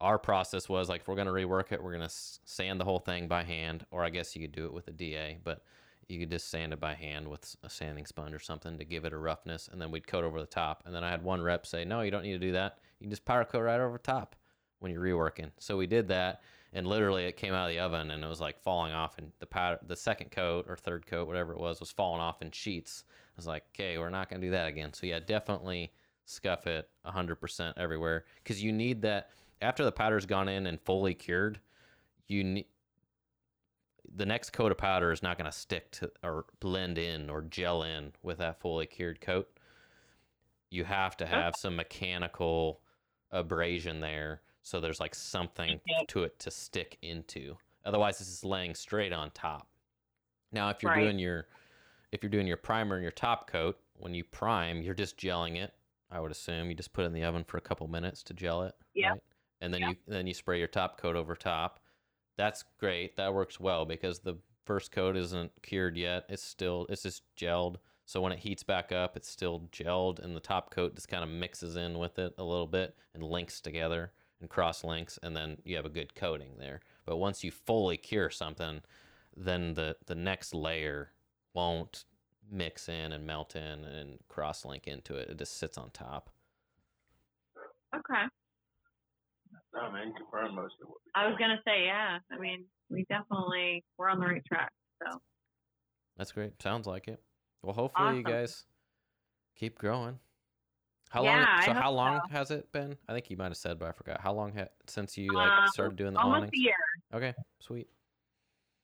our process was like if we're going to rework it, we're going to sand the whole thing by hand, or I guess you could do it with a DA, but you could just sand it by hand with a sanding sponge or something to give it a roughness, and then we'd coat over the top. And then I had one rep say, "No, you don't need to do that. You can just powder coat right over top when you're reworking." So we did that, and literally it came out of the oven and it was like falling off, and the powder, the second coat or third coat, whatever it was, was falling off in sheets. I was like, "Okay, we're not gonna do that again." So yeah, definitely scuff it 100% everywhere because you need that after the powder's gone in and fully cured. You need the next coat of powder is not going to stick to or blend in or gel in with that fully cured coat. You have to have some mechanical abrasion there, so there's like something to it to stick into. Otherwise, it's just laying straight on top. Now, if you're Right. doing your if you're doing your primer and your top coat, when you prime, you're just gelling it. I would assume you just put it in the oven for a couple minutes to gel it. Yeah. Right? And then Yeah. you then you spray your top coat over top. That's great. That works well because the first coat isn't cured yet. It's still it's just gelled. So when it heats back up, it's still gelled, and the top coat just kind of mixes in with it a little bit and links together and cross links, and then you have a good coating there. But once you fully cure something, then the the next layer won't mix in and melt in and cross link into it. It just sits on top. Okay. No, man, confirm most of what. I was gonna say, yeah. I mean, we definitely we're on the right track. So That's great. Sounds like it. Well, hopefully you guys keep growing. How Yeah, long? So how long has it been? I think you might have said, but I forgot. How long ha- since you like Um, started doing the almost awnings? a year. Okay, sweet.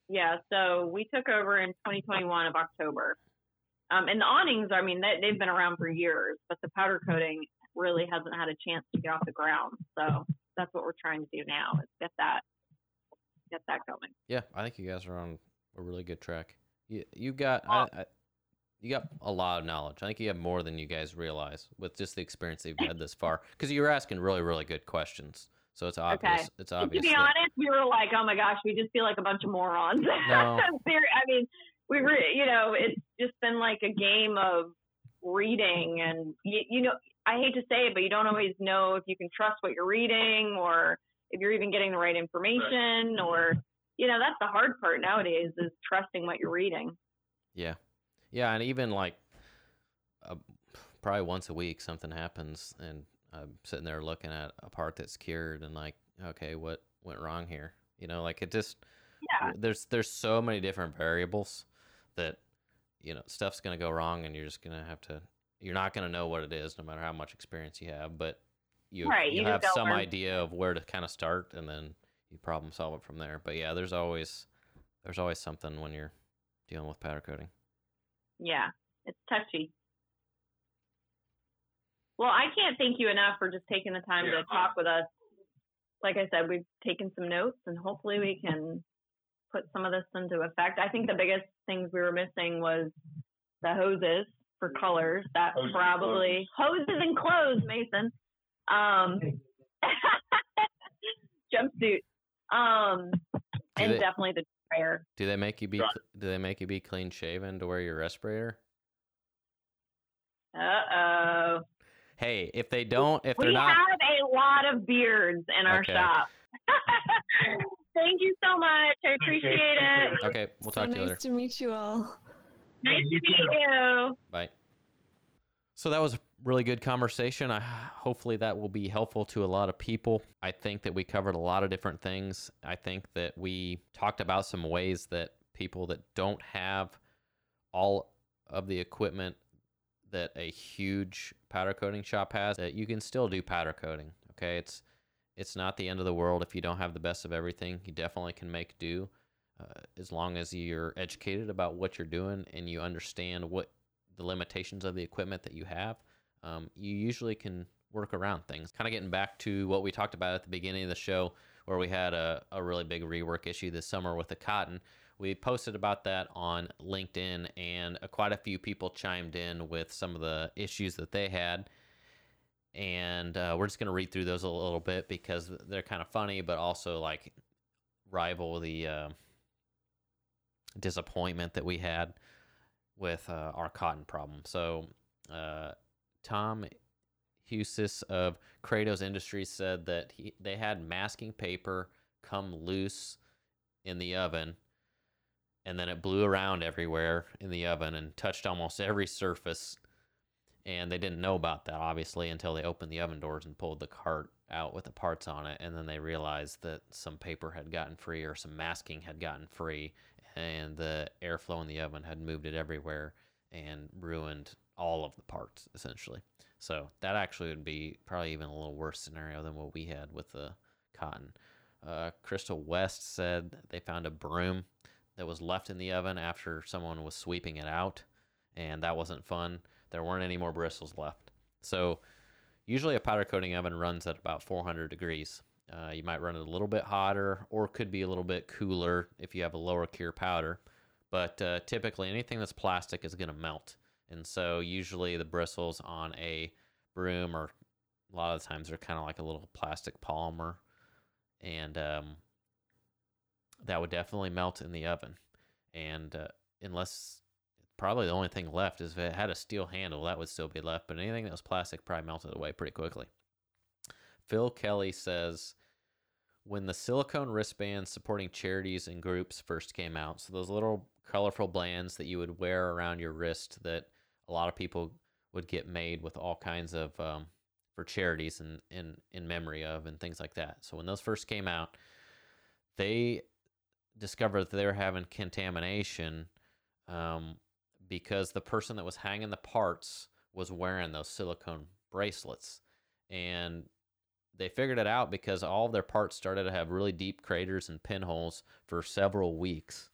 Yeah. So we took over in 2021 of October. Um, and the awnings, I mean, they, they've been around for years, but the powder coating really hasn't had a chance to get off the ground. So that's what we're trying to do now is get that get that going. Yeah, I think you guys are on a really good track. You you got I, I, you got a lot of knowledge. I think you have more than you guys realize with just the experience that you've had this far. Because you were asking really really good questions, so it's obvious. It's obvious. to be that- honest, we were like, oh my gosh, we just feel like a bunch of morons. No. I mean, we were, you know, it's just been like a game of reading, and you, you know, I hate to say it, but you don't always know if you can trust what you're reading or if you're even getting the right information, or you know, that's the hard part nowadays is trusting what you're reading. Yeah, yeah, and even like uh, probably once a week something happens, and I'm sitting there looking at a part that's cured, and like, okay, what went wrong here? You know, like it just Yeah. there's there's so many different variables that you know stuff's gonna go wrong, and you're just gonna have to. You're not gonna know what it is, no matter how much experience you have, but you Right, you you have some learn. idea of where to kind of start, and then you problem solve it from there. But yeah, there's always there's always something when you're dealing with powder coating. Yeah, it's touchy. Well, I can't thank you enough for just taking the time Yeah. to talk with us. Like I said, we've taken some notes and hopefully we can put some of this into effect. I think the biggest things we were missing was the hoses for colors. That Hoses and probably hoses and clothes, Mason. Um jumpsuit. Um and they- definitely the sprayer. Do they make you be Right. do they make you be clean shaven to wear your respirator? Uh oh. Hey, if they don't, if they're not, we have a lot of beards in our Okay. shop. Thank you so much. I appreciate it. okay, we'll so talk to you nice later. to meet you all. Nice to you meet you. Bye. So that was a really good conversation. I hopefully that will be helpful to a lot of people. I think that we covered a lot of different things. I think that we talked about some ways that people that don't have all of the equipment that a huge powder coating shop has that you can still do powder coating. Okay, it's it's not the end of the world if you don't have the best of everything. You definitely can make do uh, as long as you're educated about what you're doing and you understand what the limitations of the equipment that you have. Um, you usually can work around things. Kind of getting back to what we talked about at the beginning of the show, where we had a, a really big rework issue this summer with the cotton. We posted about that on LinkedIn, and uh, quite a few people chimed in with some of the issues that they had. And uh, we're just going to read through those a little bit because they're kind of funny, but also like rival the uh, disappointment that we had with uh, our cotton problem. So, uh, Tom, Husis of Kratos Industries said that he, they had masking paper come loose in the oven and then it blew around everywhere in the oven and touched almost every surface. And they didn't know about that obviously until they opened the oven doors and pulled the cart out with the parts on it. And then they realized that some paper had gotten free or some masking had gotten free and the airflow in the oven had moved it everywhere and ruined all of the parts essentially so that actually would be probably even a little worse scenario than what we had with the cotton uh, crystal west said they found a broom that was left in the oven after someone was sweeping it out and that wasn't fun there weren't any more bristles left so usually a powder coating oven runs at about 400 degrees. Uh, you might run it a little bit hotter or could be a little bit cooler if you have a lower cure powder. But uh, typically, anything that's plastic is going to melt. And so, usually, the bristles on a broom or a lot of the times they're kind of like a little plastic polymer. And um, that would definitely melt in the oven. And uh, unless probably the only thing left is if it had a steel handle, that would still be left. But anything that was plastic probably melted away pretty quickly. Phil Kelly says when the silicone wristbands supporting charities and groups first came out, so those little colorful bands that you would wear around your wrist that a lot of people would get made with all kinds of um, for charities and in in memory of and things like that. So when those first came out, they discovered that they were having contamination um, because the person that was hanging the parts was wearing those silicone bracelets. And they figured it out because all of their parts started to have really deep craters and pinholes for several weeks.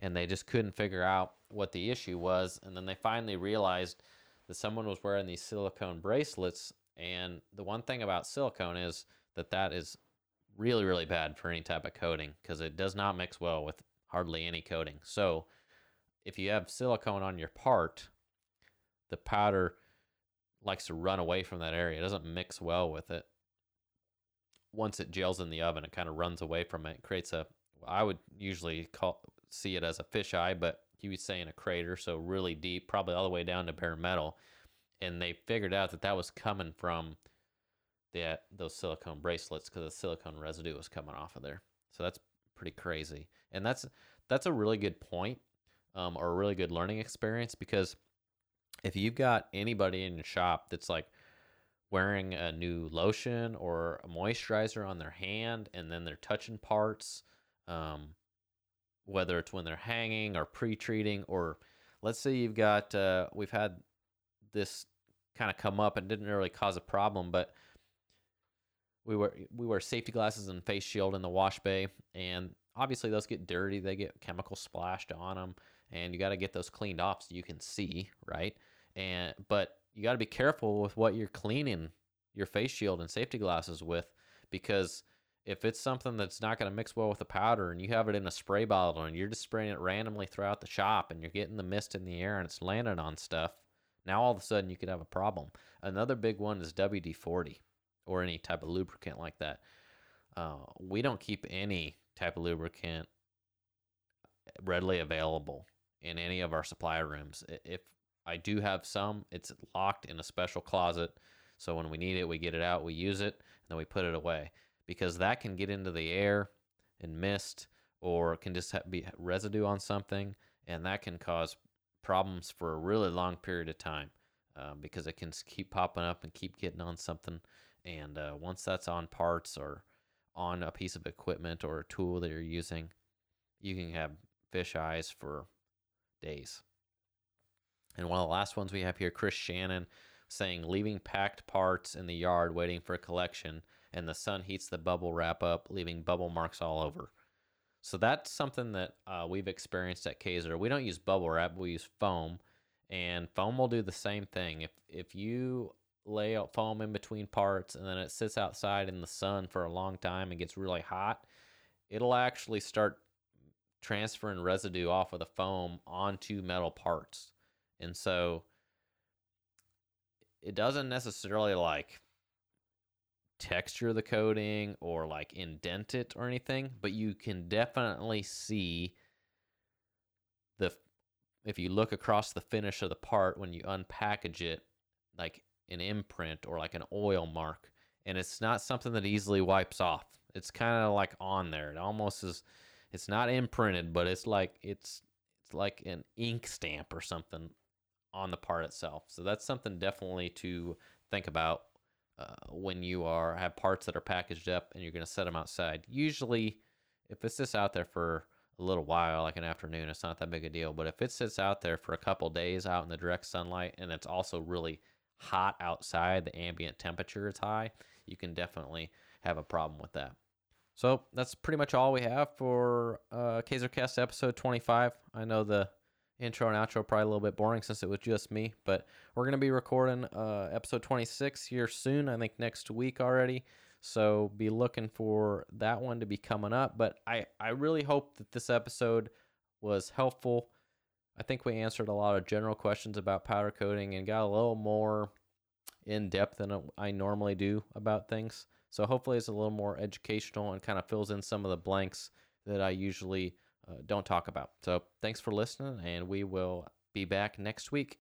And they just couldn't figure out what the issue was. And then they finally realized that someone was wearing these silicone bracelets. And the one thing about silicone is that that is really, really bad for any type of coating because it does not mix well with hardly any coating. So if you have silicone on your part, the powder likes to run away from that area. It doesn't mix well with it. Once it gels in the oven, it kind of runs away from it. it creates a, I would usually call see it as a fisheye, but he was saying a crater, so really deep, probably all the way down to bare metal. And they figured out that that was coming from the those silicone bracelets because the silicone residue was coming off of there. So that's pretty crazy, and that's that's a really good point um, or a really good learning experience because if you've got anybody in your shop that's like wearing a new lotion or a moisturizer on their hand and then they're touching parts, um, whether it's when they're hanging or pre-treating, or let's say you've got uh, we've had this kind of come up and didn't really cause a problem, but we wear we wear safety glasses and face shield in the wash bay, and obviously those get dirty. They get chemical splashed on them and you got to get those cleaned off so you can see, right? And but you got to be careful with what you're cleaning your face shield and safety glasses with because if it's something that's not going to mix well with the powder and you have it in a spray bottle and you're just spraying it randomly throughout the shop and you're getting the mist in the air and it's landing on stuff, now all of a sudden you could have a problem. Another big one is WD 40 or any type of lubricant like that. Uh, we don't keep any type of lubricant readily available in any of our supply rooms. If I do have some, it's locked in a special closet. So when we need it, we get it out, we use it, and then we put it away because that can get into the air and mist or can just be residue on something and that can cause problems for a really long period of time uh, because it can keep popping up and keep getting on something and uh, once that's on parts or on a piece of equipment or a tool that you're using you can have fish eyes for days. And one of the last ones we have here, Chris Shannon saying, leaving packed parts in the yard waiting for a collection, and the sun heats the bubble wrap up, leaving bubble marks all over. So that's something that uh, we've experienced at Kaiser. We don't use bubble wrap, we use foam, and foam will do the same thing. If if you lay out foam in between parts and then it sits outside in the sun for a long time and gets really hot, it'll actually start transferring residue off of the foam onto metal parts. And so it doesn't necessarily like texture the coating or like indent it or anything, but you can definitely see the if you look across the finish of the part when you unpackage it, like an imprint or like an oil mark, and it's not something that easily wipes off. It's kind of like on there. It almost is. It's not imprinted, but it's like it's it's like an ink stamp or something on the part itself. So that's something definitely to think about uh, when you are have parts that are packaged up and you're going to set them outside. Usually, if it's just out there for a little while, like an afternoon, it's not that big a deal. But if it sits out there for a couple days out in the direct sunlight and it's also really hot outside, the ambient temperature is high, you can definitely have a problem with that. So that's pretty much all we have for uh, episode 25. I know the intro and outro probably a little bit boring since it was just me, but we're gonna be recording uh, episode 26 here soon. I think next week already. So be looking for that one to be coming up. But I I really hope that this episode was helpful. I think we answered a lot of general questions about powder coating and got a little more in depth than I normally do about things. So hopefully it's a little more educational and kind of fills in some of the blanks that I usually uh, don't talk about. So thanks for listening, and we will be back next week.